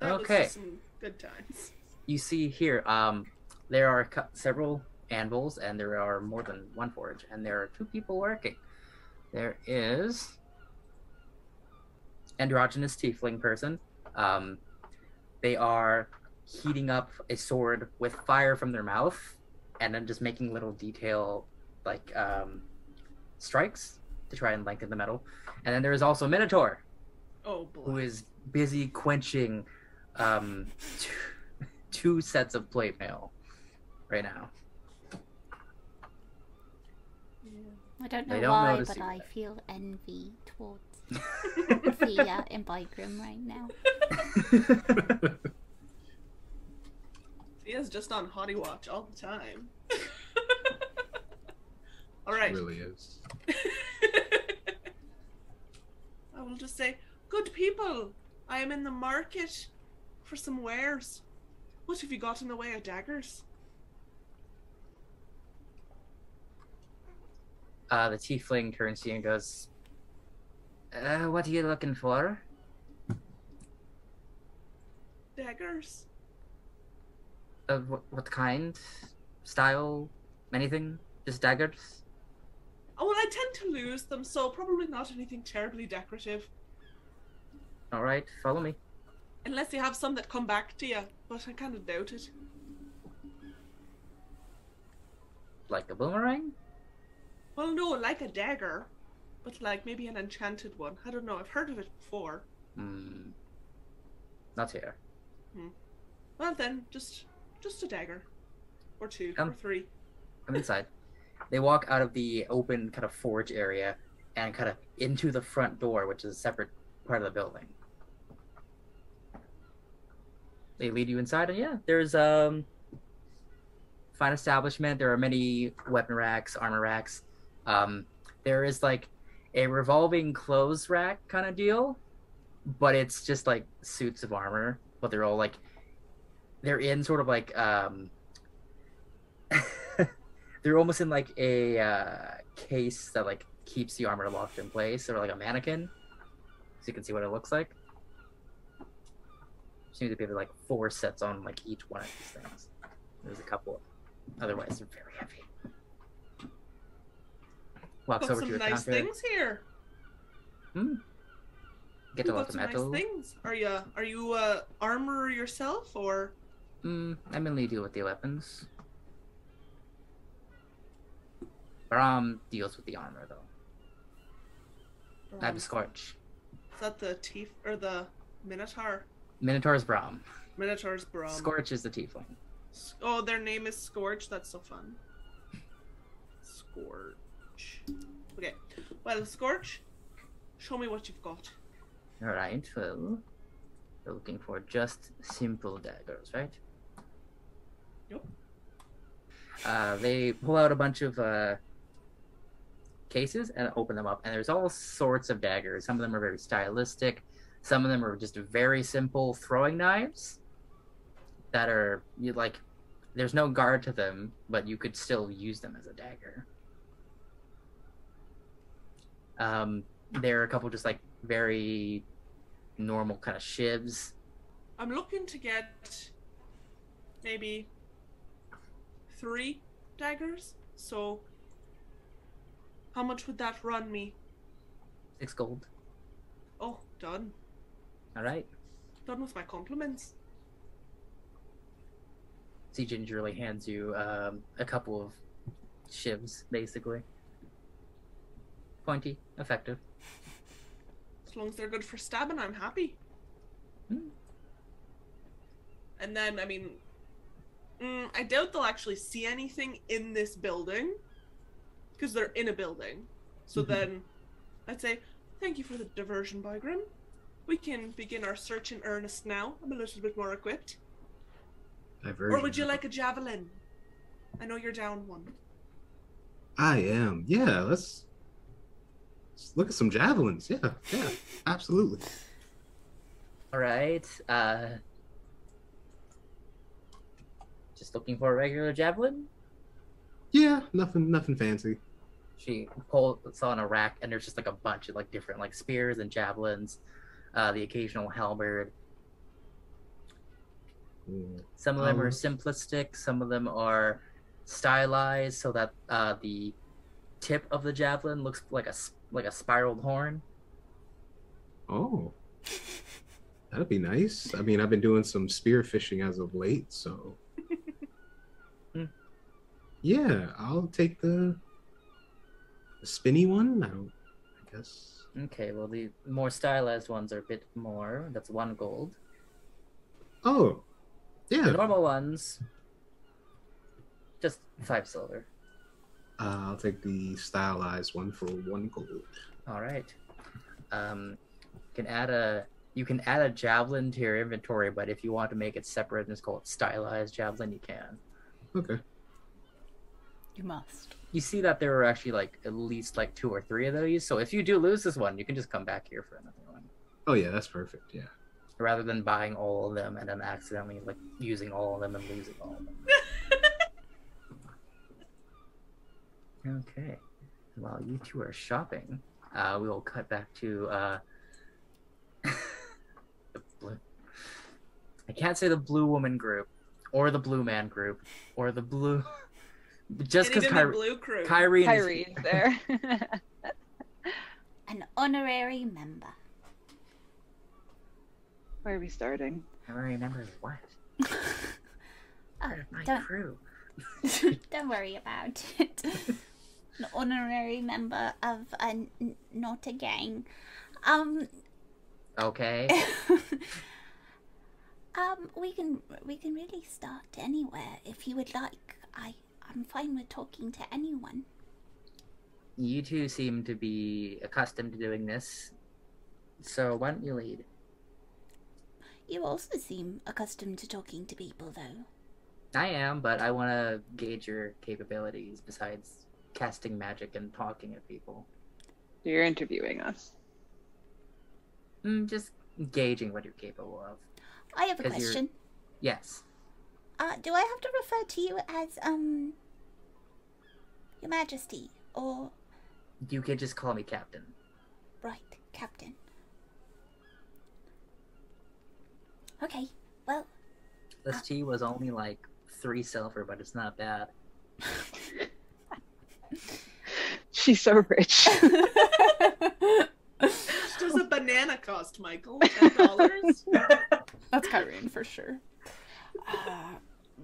S2: that
S1: okay.
S2: just some good times.
S1: you see here, um, there are cou- several anvils, and there are more than one forge, and there are two people working. There is androgynous tiefling person. Um, they are heating up a sword with fire from their mouth, and then just making little detail like um, strikes to try and lengthen the metal. And then there is also Minotaur,
S2: Oh
S1: who
S2: boy.
S1: is busy quenching um, two, two sets of plate mail right now.
S7: I don't know
S1: don't
S7: why, but
S1: you.
S7: I feel envy towards Fia and Bygram right now.
S2: Fia's just on Hottie Watch all the time. all right.
S3: It really is.
S2: I will just say, good people, I am in the market for some wares. What have you got in the way of daggers?
S1: Uh, the tiefling turns to you and goes, uh, "What are you looking for?"
S2: Daggers?
S1: Uh, what, what kind? Style? Anything? Just daggers?
S2: Oh, well, I tend to lose them, so probably not anything terribly decorative.
S1: All right, follow me.
S2: Unless you have some that come back to you, but I kind of doubt it.
S1: Like a boomerang?
S2: Well, no, like a dagger, but like maybe an enchanted one. I don't know, I've heard of it before.
S1: Hmm. Not here. Hmm.
S2: Well, then, just just a dagger. Or two,
S1: Um,
S2: or three.
S1: I'm inside. They walk out of the open kind of forge area and kind of into the front door, which is a separate part of the building. They lead you inside, and yeah, there's um fine establishment. There are many weapon racks, armor racks. Um, there is like a revolving clothes rack kind of deal, but it's just like suits of armor, but they're all like they're in sort of like um they're almost in like a uh, case that like keeps the armor locked in place, or like a mannequin, so you can see what it looks like. Seems to be like four sets on like each one of these things. There's a couple. Otherwise, they're very heavy. Walks over to
S2: some
S1: your
S2: nice
S1: counter.
S2: things here.
S1: Hmm. Get a lot of metal.
S2: nice things. Are you are you a armorer yourself or?
S1: Mm, I mainly deal with the weapons. Brahm deals with the armor, though. I'm
S2: um,
S1: Scorch.
S2: Is that the Tief or the Minotaur?
S1: Minotaur's Brahm.
S2: Minotaur's Brom.
S1: Scorch is the tiefling.
S2: Oh, their name is Scorch. That's so fun. Scorch. Okay. Well, Scorch, show me what you've got.
S1: Alright, well, we're looking for just simple daggers, right? Uh, they pull out a bunch of uh, cases and open them up, and there's all sorts of daggers. Some of them are very stylistic, some of them are just very simple throwing knives that are you like. There's no guard to them, but you could still use them as a dagger. Um, there are a couple just like very normal kind of shivs.
S2: I'm looking to get maybe three daggers. So, how much would that run me?
S1: Six gold.
S2: Oh, done.
S1: All right.
S2: Done with my compliments.
S1: He gingerly hands you um, a couple of shivs, basically. Pointy, effective.
S2: As long as they're good for stabbing, I'm happy.
S1: Hmm.
S2: And then, I mean, mm, I doubt they'll actually see anything in this building because they're in a building. So
S3: Mhm.
S2: then, I'd say, thank you for the diversion, Bygrim. We can begin our search in earnest now. I'm a little bit more equipped.
S3: Diversion.
S2: Or would you like a javelin? I know you're down one.
S3: I am. Yeah, let's, let's look at some javelins. Yeah, yeah, absolutely.
S1: All right. Uh, just looking for a regular javelin.
S3: Yeah, nothing, nothing fancy.
S1: She pulls on a rack, and there's just like a bunch of like different like spears and javelins, uh, the occasional halberd.
S3: Mm.
S1: Some of them are
S3: Um,
S1: simplistic. Some of them are stylized so that uh, the tip of the javelin looks like a like a spiraled horn.
S3: Oh, that'd be nice. I mean, I've been doing some spear fishing as of late, so. Yeah, I'll take the, the spinny one. I don't. I guess.
S1: Okay, well the more stylized ones are a bit more. That's one gold.
S3: Oh, yeah.
S1: The normal ones, just five silver.
S3: Uh, I'll take the stylized one for one gold.
S1: All right. Um, you can add a you can add a javelin to your inventory, but if you want to make it separate and just call it stylized javelin, you can.
S3: Okay.
S6: You must.
S1: You see that there are actually like at least like two or three of those. So if you do lose this one, you can just come back here for another one,
S3: Oh yeah, that's perfect. Yeah.
S1: rather than buying all of them and then accidentally like using all of them and losing all of them. Okay. While you two are shopping, uh, we will cut back to uh, the blue. I can't say the blue woman group, or the blue man group, or the blue. Just because
S2: Anything in
S1: Kyrie,
S2: blue crew.
S1: Kyrie,
S4: Kyrie's there.
S7: An honorary member.
S4: Where are we starting?
S1: I don't remember what.
S7: Oh,
S1: of my
S7: don't,
S1: crew.
S7: don't worry about it. An honorary member of a n- not a gang. Um,
S1: Okay.
S7: um, we can we can really start anywhere if you would like. I I'm fine with talking to anyone.
S1: you two seem to be accustomed to doing this, so why don't you lead?
S7: You also seem accustomed to talking to people, though.
S1: I am, but I want to gauge your capabilities besides casting magic and talking at people.
S4: You're interviewing us.
S1: Mm, just gauging what you're capable of.
S7: I have a
S1: 'Cause you're-
S7: question.
S1: Yes.
S7: Uh, do I have to refer to you as um Your Majesty, or
S1: You can just call me Captain.
S7: right, Captain. Okay, well,
S1: This tea was only like three silver, but it's not bad.
S4: She's so rich.
S2: Does a banana cost, Michael? Ten dollars?
S6: That's Kyrene for sure. Uh,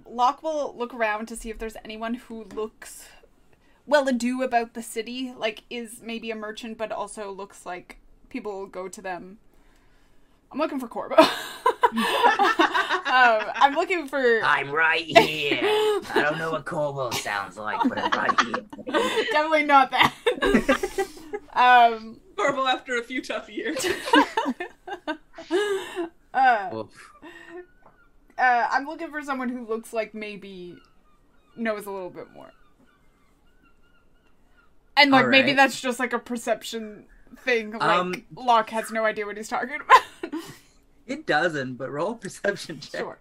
S6: Locke will look around to see if there's anyone who looks well ado about the city, like is maybe a merchant, but also looks like people will go to them. I'm looking for Corbo. um, I'm looking for
S1: I'm right here. I don't know what Corvo sounds like, but I'm right here.
S6: definitely not that. um,
S2: Corvo after a few tough years.
S6: uh,
S1: Oof.
S6: Uh, I'm looking for someone who looks like maybe knows a little bit more. And like maybe that's just like a perception thing. Like
S1: Um,
S6: Locke has no idea what he's talking about.
S1: It doesn't, but roll perception check.
S6: sure.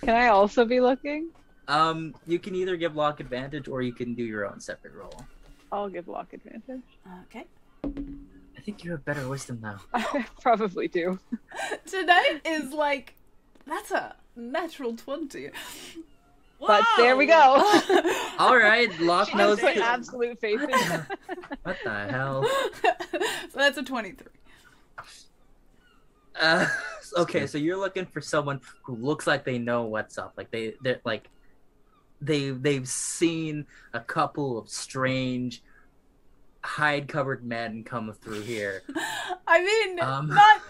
S4: Can I also be looking?
S1: Um, you can either give Locke advantage or you can do your own separate roll.
S4: I'll give Locke advantage.
S6: Okay.
S1: I think you have better wisdom now.
S4: I probably do.
S6: Tonight is like that's a natural twenty.
S4: But there we go.
S1: All right, Locke
S4: She
S1: knows.
S4: put absolute faith in
S1: What What the hell?
S6: so that's a twenty-three.
S1: Uh, okay, so you're looking for someone who looks like they know what's up. Like they, they're like, they they've seen a couple of strange, hide-covered men come through here.
S6: I mean,
S1: Um.
S6: not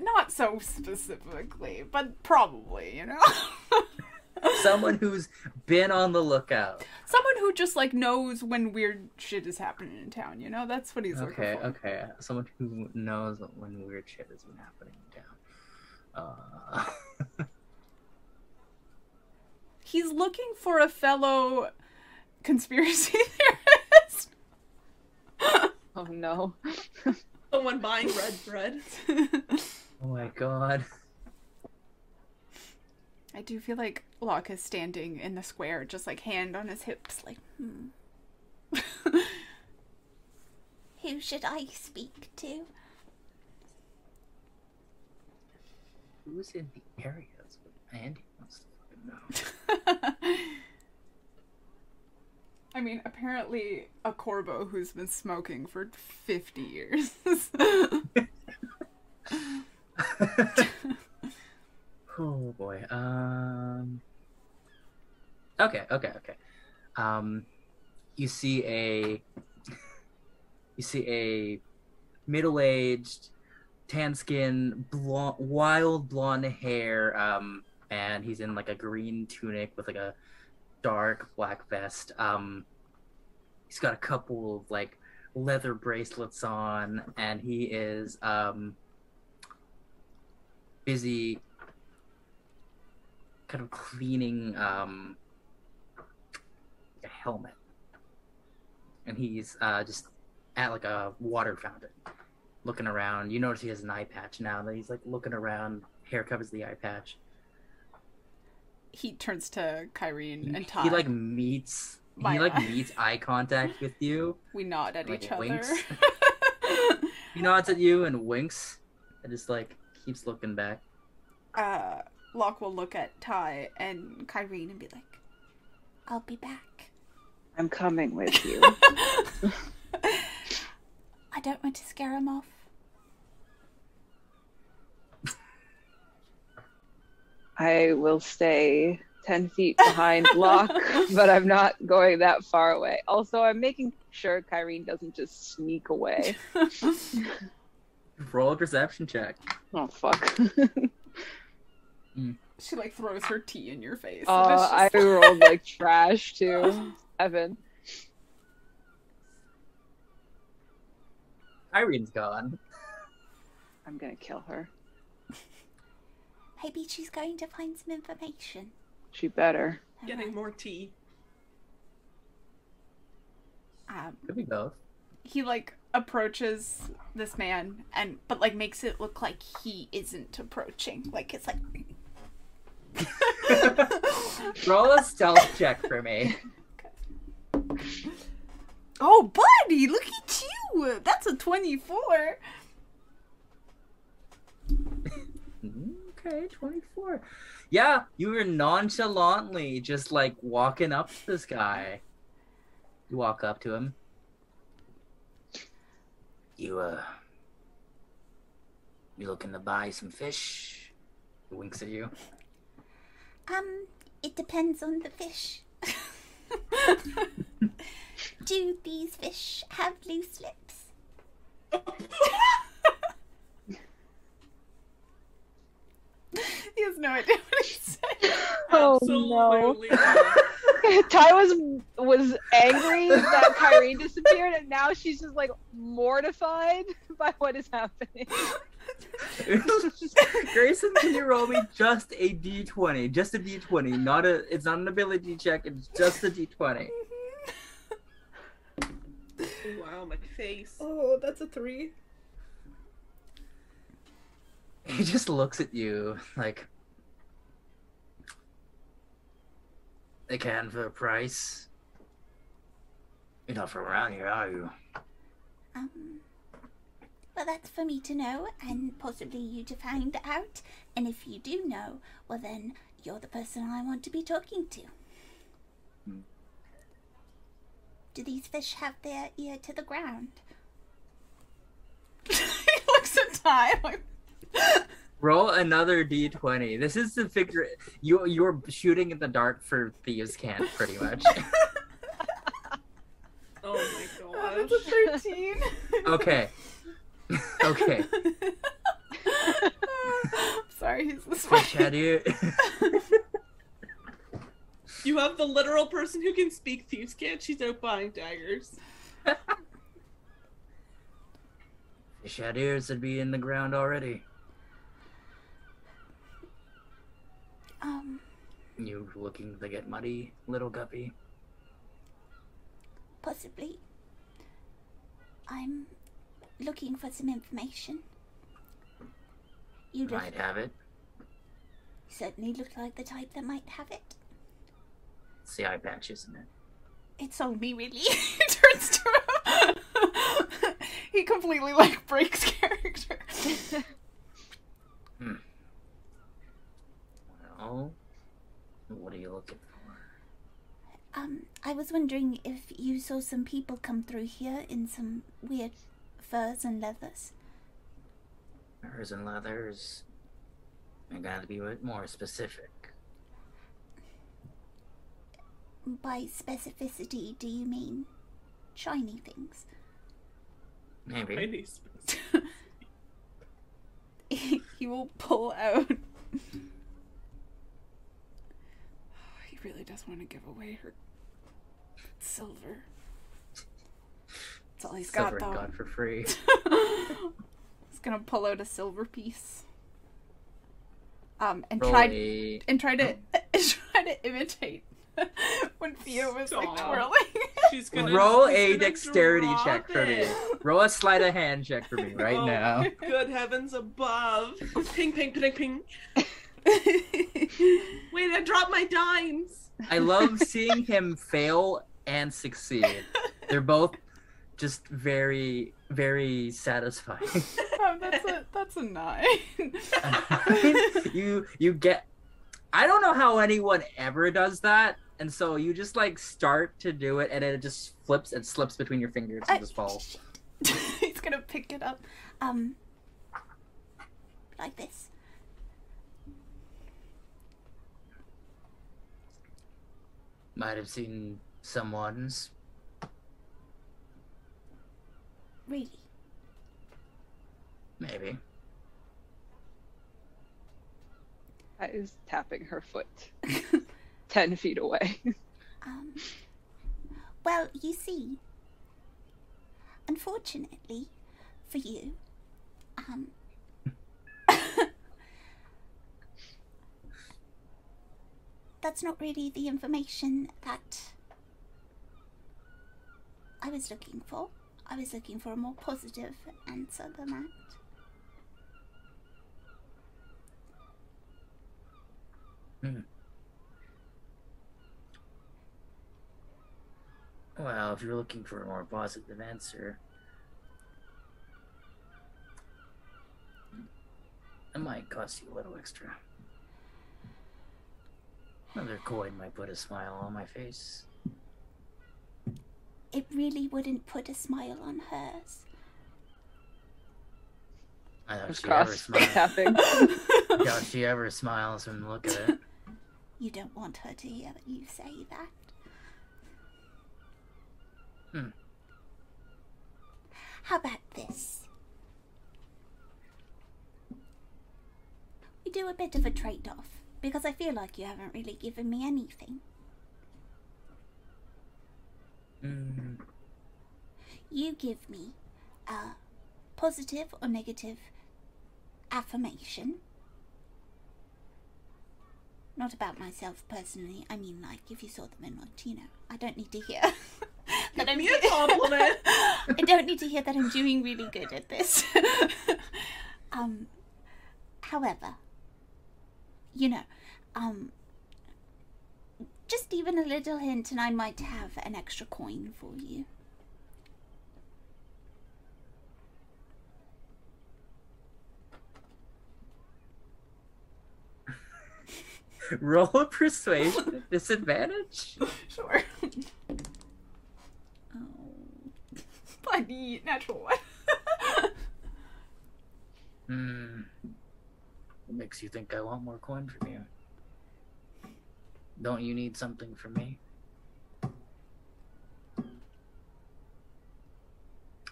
S6: not so specifically, but probably, you know.
S1: Someone who's been on the lookout.
S6: Someone who just like knows when weird shit is happening in town, you know? That's what he's
S1: Okay,
S6: looking for.
S1: okay. Okay. Someone who knows when weird shit has been happening in town. Uh,
S6: He's looking for a fellow conspiracy theorist.
S4: Oh no.
S2: Someone buying red bread.
S1: Oh my god.
S6: I do feel like Locke is standing in the square, just like hand on his hips, like, hmm.
S7: who should I speak to?
S1: Who's in the areas? Andy wants to fucking know.
S6: I mean, apparently a Corbo who's been smoking for 50 years.
S1: Oh boy. Um. Okay. Okay. Okay. Um, you see a. You see a middle-aged, tan skin, blonde, wild blonde hair. Um, and he's in like a green tunic with like a dark black vest. Um, he's got a couple of like leather bracelets on, and he is um busy kind of cleaning um, a helmet, and he's uh, just at like a water fountain, looking around. You notice he has an eye patch now. That he's like looking around. Hair covers the eye patch.
S6: he turns to Kyrene and Ty.
S1: he like meets.
S6: My
S1: he like meets eye contact with you.
S6: we nod at
S1: like,
S6: each other.
S1: winks. He nods at you and winks, and just like keeps looking back.
S6: uh, Locke will look at Ty and Kyrene and be like,
S7: I'll be back.
S4: I'm coming with you.
S7: I don't want to scare him off.
S4: I will stay 10 feet behind Locke, but I'm not going that far away. Also, I'm making sure Kyrene doesn't just sneak away.
S1: Roll a perception check.
S4: Oh, fuck.
S6: she like throws her tea in your face. and
S4: Uh,
S6: it's
S4: I
S6: just-
S4: rolled like trash too. Evan.
S1: Irene's gone.
S4: I'm gonna kill her.
S7: Maybe she's going to find some information.
S4: She better.
S2: Getting more tea.
S6: um,
S1: Could be both.
S6: He like approaches this man and but like makes it look like he isn't approaching. Like it's like
S1: Roll a stealth check for me.
S6: Oh, buddy, look at you. That's a 24.
S1: Okay, 24. Yeah, you were nonchalantly just like walking up to this guy. You walk up to him. You, uh. You looking to buy some fish? He winks at you.
S7: Um, it depends on the fish. Do these fish have loose lips?
S6: he has no idea what he's saying.
S4: Oh no. Ty was was angry that Kyrene disappeared, and now she's just like mortified by what is happening.
S1: Grayson, can you roll me just a d20? Just a d20. Not a. It's not an ability check. It's just a d20.
S2: Wow, my face.
S6: Oh, that's a three.
S1: He just looks at you like. They can for a price. You're not from around here, are you?
S7: Um, well, that's for me to know, and possibly you to find out. And if you do know, well, then you're the person I want to be talking to.
S1: Hmm.
S7: Do these fish have their ear to the ground?
S6: he looks at Ty like,
S1: Roll another d20. This is the figure. You you're shooting in the dark for thieves' cant pretty much.
S2: Oh my
S6: oh,
S2: gosh.
S6: that's a 13.
S1: okay. okay.
S6: Sorry, he's this
S1: Fish
S6: way.
S1: you.
S2: You have the literal person who can speak thieves' cant. She's out buying daggers.
S1: Fish had ears would be in the ground already.
S7: Um,
S1: You looking to get muddy, little guppy?
S7: possibly. I'm looking for some information. You look,
S1: Might have it.
S7: certainly look like the type that might have it.
S1: It's the eye patch, isn't it?
S7: It's on me, really.
S6: he turns to him. he completely like breaks character.
S1: Well, what are you looking for?
S7: Um, I was wondering if you saw some people come through here in some weird furs and leathers.
S1: Furs and leathers. I gotta be a bit more specific.
S7: By specificity, do you mean shiny things?
S1: Maybe.
S2: Ladies.
S6: he will pull out. He really does want to give away her silver. That's all he's got,
S1: Silver
S6: though.
S1: got for free.
S6: He's gonna pull out a silver piece. Um, and
S1: Roll
S6: try
S1: a-
S6: and try to try to imitate when Fia was like twirling.
S2: She's gonna
S1: Roll
S2: she's
S1: a
S2: gonna
S1: dexterity
S2: drop
S1: check for me. Roll a sleight of hand check for me right
S2: Oh,
S1: now.
S2: Good heavens above. Ping, ping, ping, ping. Wait, I dropped my dimes.
S1: I love seeing him fail and succeed. They're both just very, very satisfying.
S6: oh, that's a that's a nine.
S1: you you get I don't know how anyone ever does that. And so you just like start to do it and it just flips and slips between your fingers and just falls.
S6: He's gonna pick it up.
S7: Um, like this.
S1: Might have seen some someone's
S7: Really?
S1: maybe.
S4: I is tapping her foot ten feet away.
S7: Um, well, you see, unfortunately for you, um, that's not really the information that I was looking for. I was looking for a more positive answer than that.
S1: Hmm. Well, if you're looking for a more positive answer, it might cost you a little extra. Another coin might put a smile on my face.
S7: It really wouldn't put a smile on hers.
S1: I doubt
S4: Of
S1: she ever
S4: cross
S1: smiles.
S4: tapping.
S1: doubt she ever smiles when you look at it.
S7: You don't want her to hear that you say that.
S1: Hmm.
S7: How about this? We do a bit of a trade off because I feel like you haven't really given me anything.
S1: Mm,
S7: You give me a positive or negative affirmation. Not about myself personally. I mean, like, if you saw them in know, I don't need to hear that I'm
S2: me a compliment.
S7: I don't need to hear that I'm doing really good at this. um, however, you know, um, just even a little hint, and I might have an extra coin for you.
S1: roll a persuasion disadvantage.
S6: Sure. oh. Buddy, natural one.
S1: Hmm. What makes you think I want more coin from you? Don't you need something from me?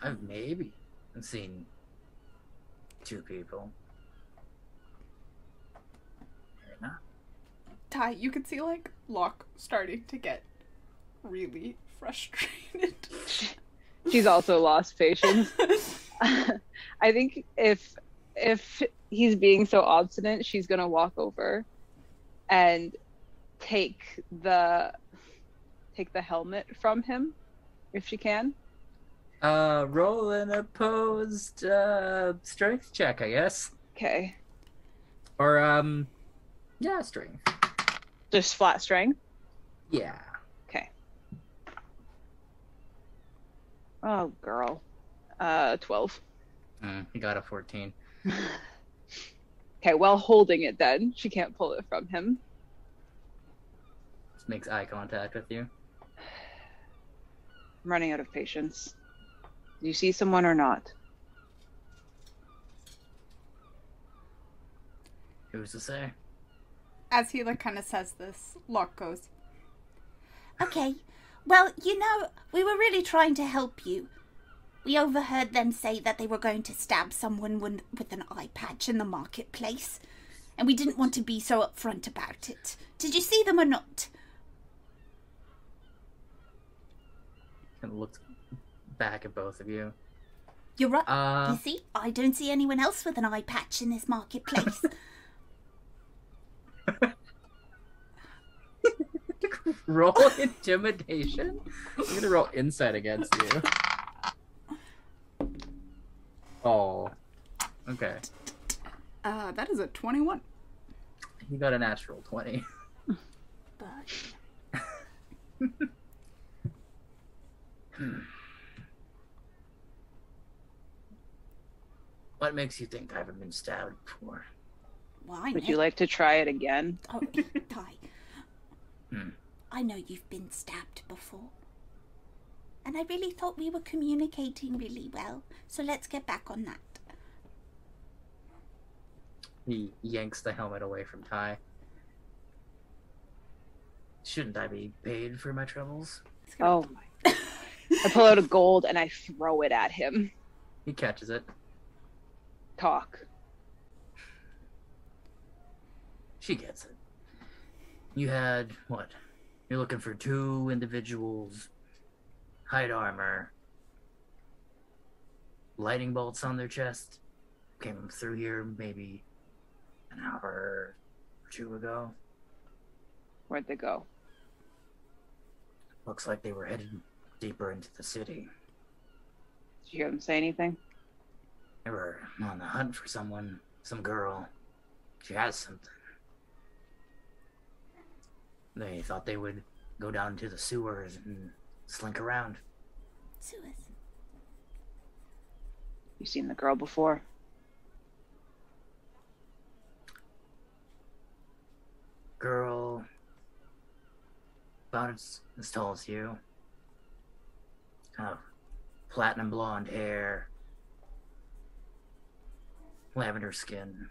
S1: I've maybe seen two people. Maybe not.
S6: Ty, you could see like Locke starting to get really frustrated.
S4: She's also lost patience. I think if if he's being so obstinate, she's gonna walk over and take the take the helmet from him if she can.
S1: Uh, roll an opposed uh, strength check, I guess.
S4: Okay.
S1: Or, um, yeah, strength.
S4: Just flat strength.
S1: Yeah.
S4: Okay. Oh girl. Uh twelve.
S1: Mm, he got a 14.
S4: Okay, well holding it then. She can't pull it from him.
S1: Just makes eye contact with you.
S4: I'm running out of patience. Do you see someone or not?
S1: Who's to say?
S6: As he like kind of says this, Locke goes,
S7: Okay, well, you know, we were really trying to help you. We overheard them say that they were going to stab someone with with an eye patch in the marketplace, and we didn't want to be so upfront about it. Did you see them or not?
S1: And looks back at both of you.
S7: You're right.
S1: Uh,
S7: you see, I don't see anyone else with an eye patch in this marketplace.
S1: roll intimidation. I'm gonna roll insight against you. Oh. Okay.
S6: uh, that is a 21.
S1: He got a natural 20.
S7: but
S1: What makes you think I haven't been stabbed before?
S7: well, I
S4: Would
S7: know.
S4: you like to try it again?
S7: Oh, Ty.
S1: Hmm.
S7: I know you've been stabbed before. And I really thought we were communicating really well, so let's get back on that.
S1: He yanks the helmet away from Ty. Shouldn't I be paid for my troubles?
S4: Oh my. I pull out a gold and I throw it at him.
S1: He catches it.
S4: Talk.
S1: She gets it. You had what? You're looking for two individuals, hide armor, lightning bolts on their chest. Came through here maybe an hour or two ago.
S4: Where'd they go?
S1: Looks like they were headed deeper into the city.
S4: Did you hear them say anything?
S1: They were on the hunt for someone, some girl. She has something. They thought they would go down to the sewers and slink around.
S7: Sewers.
S4: You seen the girl before?
S1: Girl, about as, as tall as you. Kind of platinum blonde hair, lavender skin.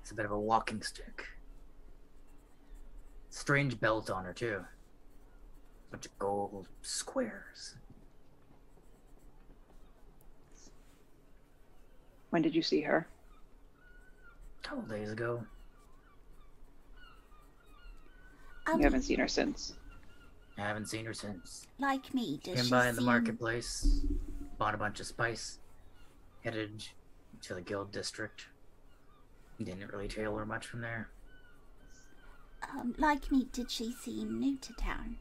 S1: It's a bit of a walking stick. Strange belt on her too. Bunch of gold squares.
S4: When did you see her?
S1: A couple days ago.
S7: Um,
S4: You haven't seen her since.
S1: I haven't seen her since.
S7: like me, does
S1: Came
S7: she
S1: by in the
S7: seem-
S1: marketplace, bought a bunch of spice, headed to the guild district. Didn't really tailor much from there.
S7: Um, like me, did she seem new to town?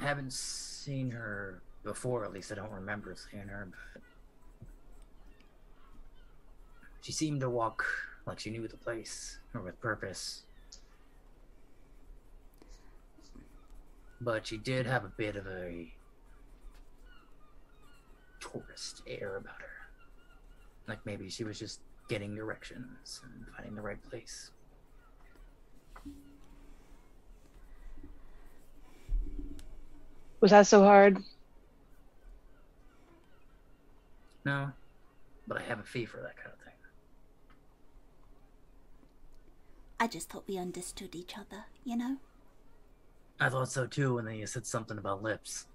S1: Haven't seen her before, at least I don't remember seeing her, but she seemed to walk like she knew the place, or with purpose. But she did have a bit of a tourist air about her. Like maybe she was just getting directions and finding the right place.
S4: Was that so hard?
S1: No, but I have a fee for that kind of thing.
S7: I just thought we understood each other, you know?
S1: I thought so too, and then you said something about lips.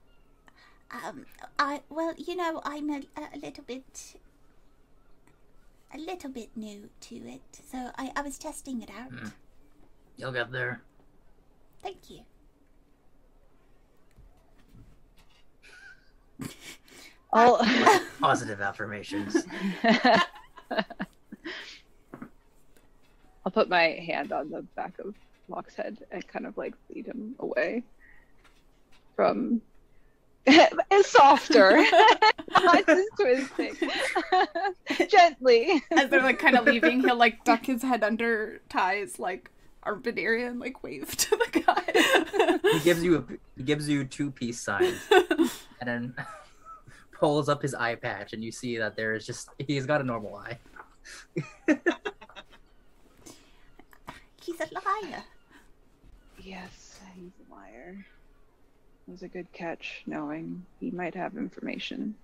S7: Um, I, well, you know, I'm a, a little bit, a little bit new to it, so I, I was testing it out.
S1: Hmm. You'll get there.
S7: Thank you.
S4: I'll
S1: Positive affirmations.
S4: I'll put my hand on the back of Locke's head and kind of like lead him away from. it's softer, not just twisting. Gently.
S6: As they're like kind of leaving, he'll like duck his head under Ty's like armpit area and like wave to the guy.
S1: he gives you a he gives you two peace signs, and then pulls up his eye patch, and you see that there is just he's got a normal eye.
S7: He's a liar.
S4: Yes, he's a liar. It was a good catch, knowing he might have information.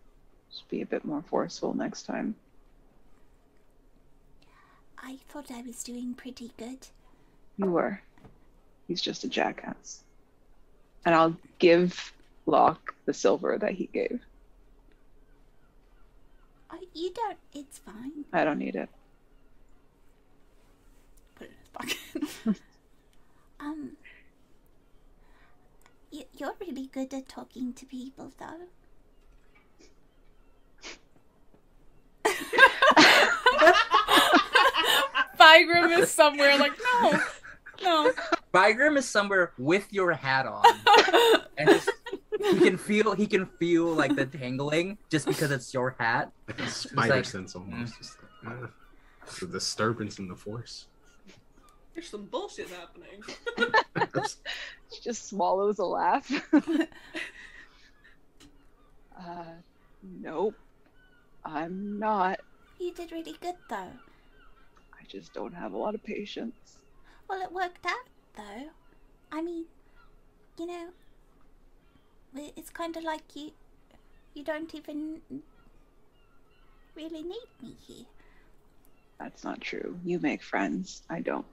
S4: Just be a bit more forceful next time.
S7: I thought I was doing pretty good.
S4: You were. He's just a jackass. And I'll give Locke the silver that he gave.
S7: Oh, you don't. It's fine.
S4: I don't need it.
S6: Put it in his pocket.
S7: Um, y- you're really good at talking to people, though.
S6: Vigrim is somewhere like no, no.
S1: Bygrim is somewhere with your hat on, and just he can feel he can feel like the tangling just because it's your hat.
S3: Like a spider
S1: like,
S3: sense almost. Just like, uh, it's a disturbance in the force.
S2: There's some bullshit happening.
S4: She just swallows a laugh. uh, nope. I'm not.
S7: You did really good, though.
S4: I just don't have a lot of patience.
S7: Well, it worked out, though. I mean, you know, it's kind of like you, you don't even really need me here.
S4: That's not true. You make friends. I don't.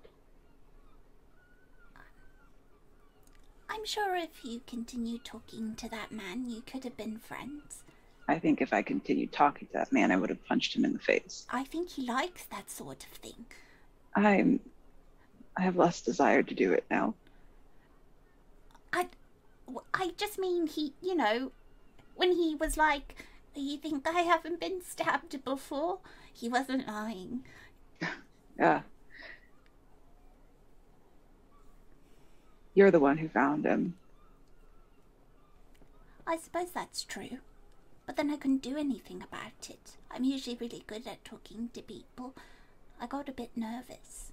S7: I'm sure if you continued talking to that man, you could have been friends.
S4: I think if I continued talking to that man, I would have punched him in the face.
S7: I think he likes that sort of thing.
S4: I'm. I have less desire to do it now.
S7: I, I just mean he, you know, when he was like, "You think I haven't been stabbed before?" He wasn't lying.
S4: Yeah. You're the one who found him.
S7: I suppose that's true. But then I couldn't do anything about it. I'm usually really good at talking to people. I got a bit nervous.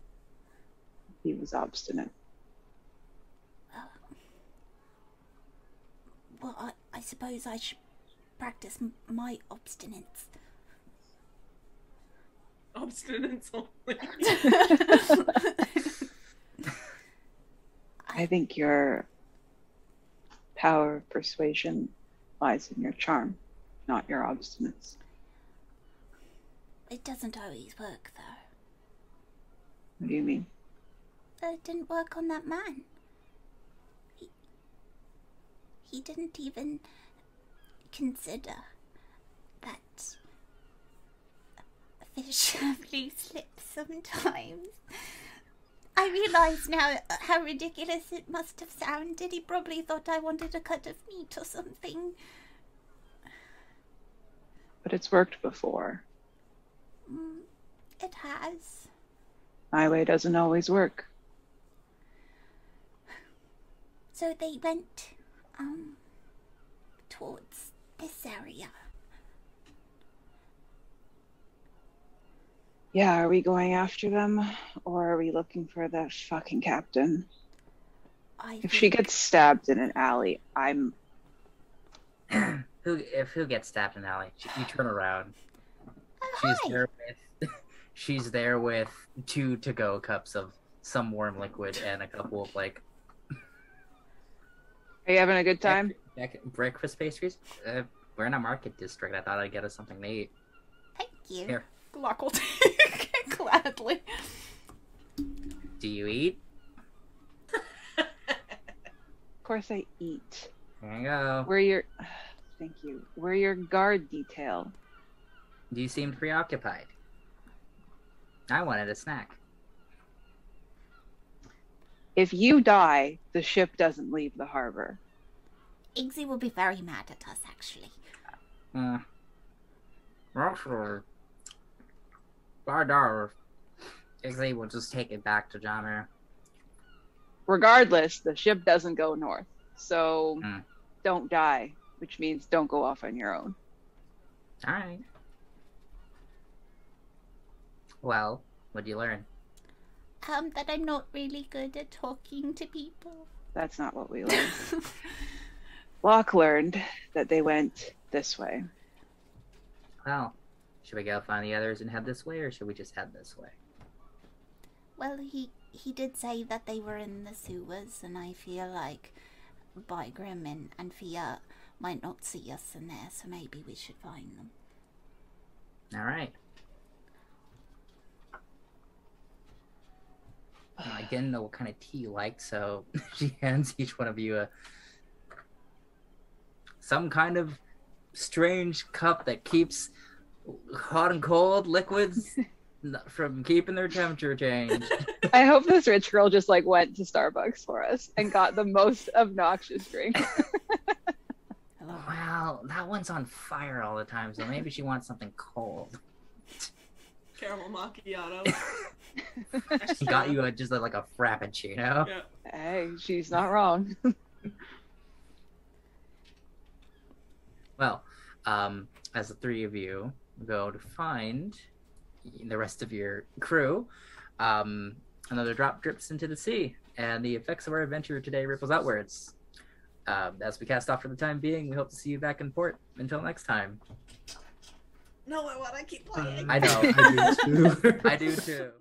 S4: He was obstinate. Oh.
S7: Well, I, I suppose I should practice m- my obstinance.
S2: Obstinance only.
S4: I think your power of persuasion lies in your charm, not your obstinance.
S7: It doesn't always work, though.
S4: What do you mean?
S7: It didn't work on that man. He, he didn't even consider that a fish loose lips sometimes. I realise now how ridiculous it must have sounded. He probably thought I wanted a cut of meat or something.
S4: But it's worked before.
S7: Mm, it has.
S4: My way doesn't always work.
S7: So they went, um, towards this area.
S4: Yeah, are we going after them or are we looking for the fucking captain?
S7: I
S4: If she gets stabbed in an alley, I'm
S1: Who if who gets stabbed in the alley? She- You turn around. She's there with she's there with two to go cups of some warm liquid and a couple of like
S4: Are you having a good time?
S1: bec- breakfast pastries. Uh, we're in a market district. I thought I'd get us something to eat.
S7: Thank you.
S1: Here,
S6: Glock will take it gladly.
S1: do you eat?
S4: Of course I eat.
S1: There you go.
S4: We're your thank you. We're your guard detail.
S1: You seemed preoccupied. I wanted a snack.
S4: If you die, the ship doesn't leave the harbor.
S7: Iggsy will be very mad at us, actually.
S1: Uh, actually, five dollars. Izzy will just take it back to Jammer.
S4: Regardless, the ship doesn't go north. So
S1: Hmm.
S4: don't die, which means don't go off on your own.
S1: All right. Well, what'd you learn?
S7: Um, that I'm not really good at talking to people.
S4: That's not what we learned. Locke learned that they went this way.
S1: Well, should we go find the others and head this way, or should we just head this way?
S7: Well, he he did say that they were in the sewers, and I feel like Bygrim and, and Fia might not see us in there, so maybe we should find them.
S1: All right. Uh, I didn't know what kind of tea you liked, so she hands each one of you a some kind of strange cup that keeps hot and cold liquids from keeping their temperature changed.
S4: I hope this rich girl just like went to Starbucks for us and got the most obnoxious drink.
S1: Well, that one's on fire all the time, so maybe she wants something cold.
S2: Caramel macchiato.
S1: She got you a, just a, like a frappuccino.
S2: Yeah.
S4: hey, she's not wrong.
S1: Well, um, as the three of you go to find the rest of your crew, um, another drop drips into the sea, and the effects of our adventure today ripples outwards. Um, as we cast off for the time being, we hope to see you back in port. Until next time.
S2: No, I want to keep playing.
S1: I know.
S3: I do too.
S1: I do too.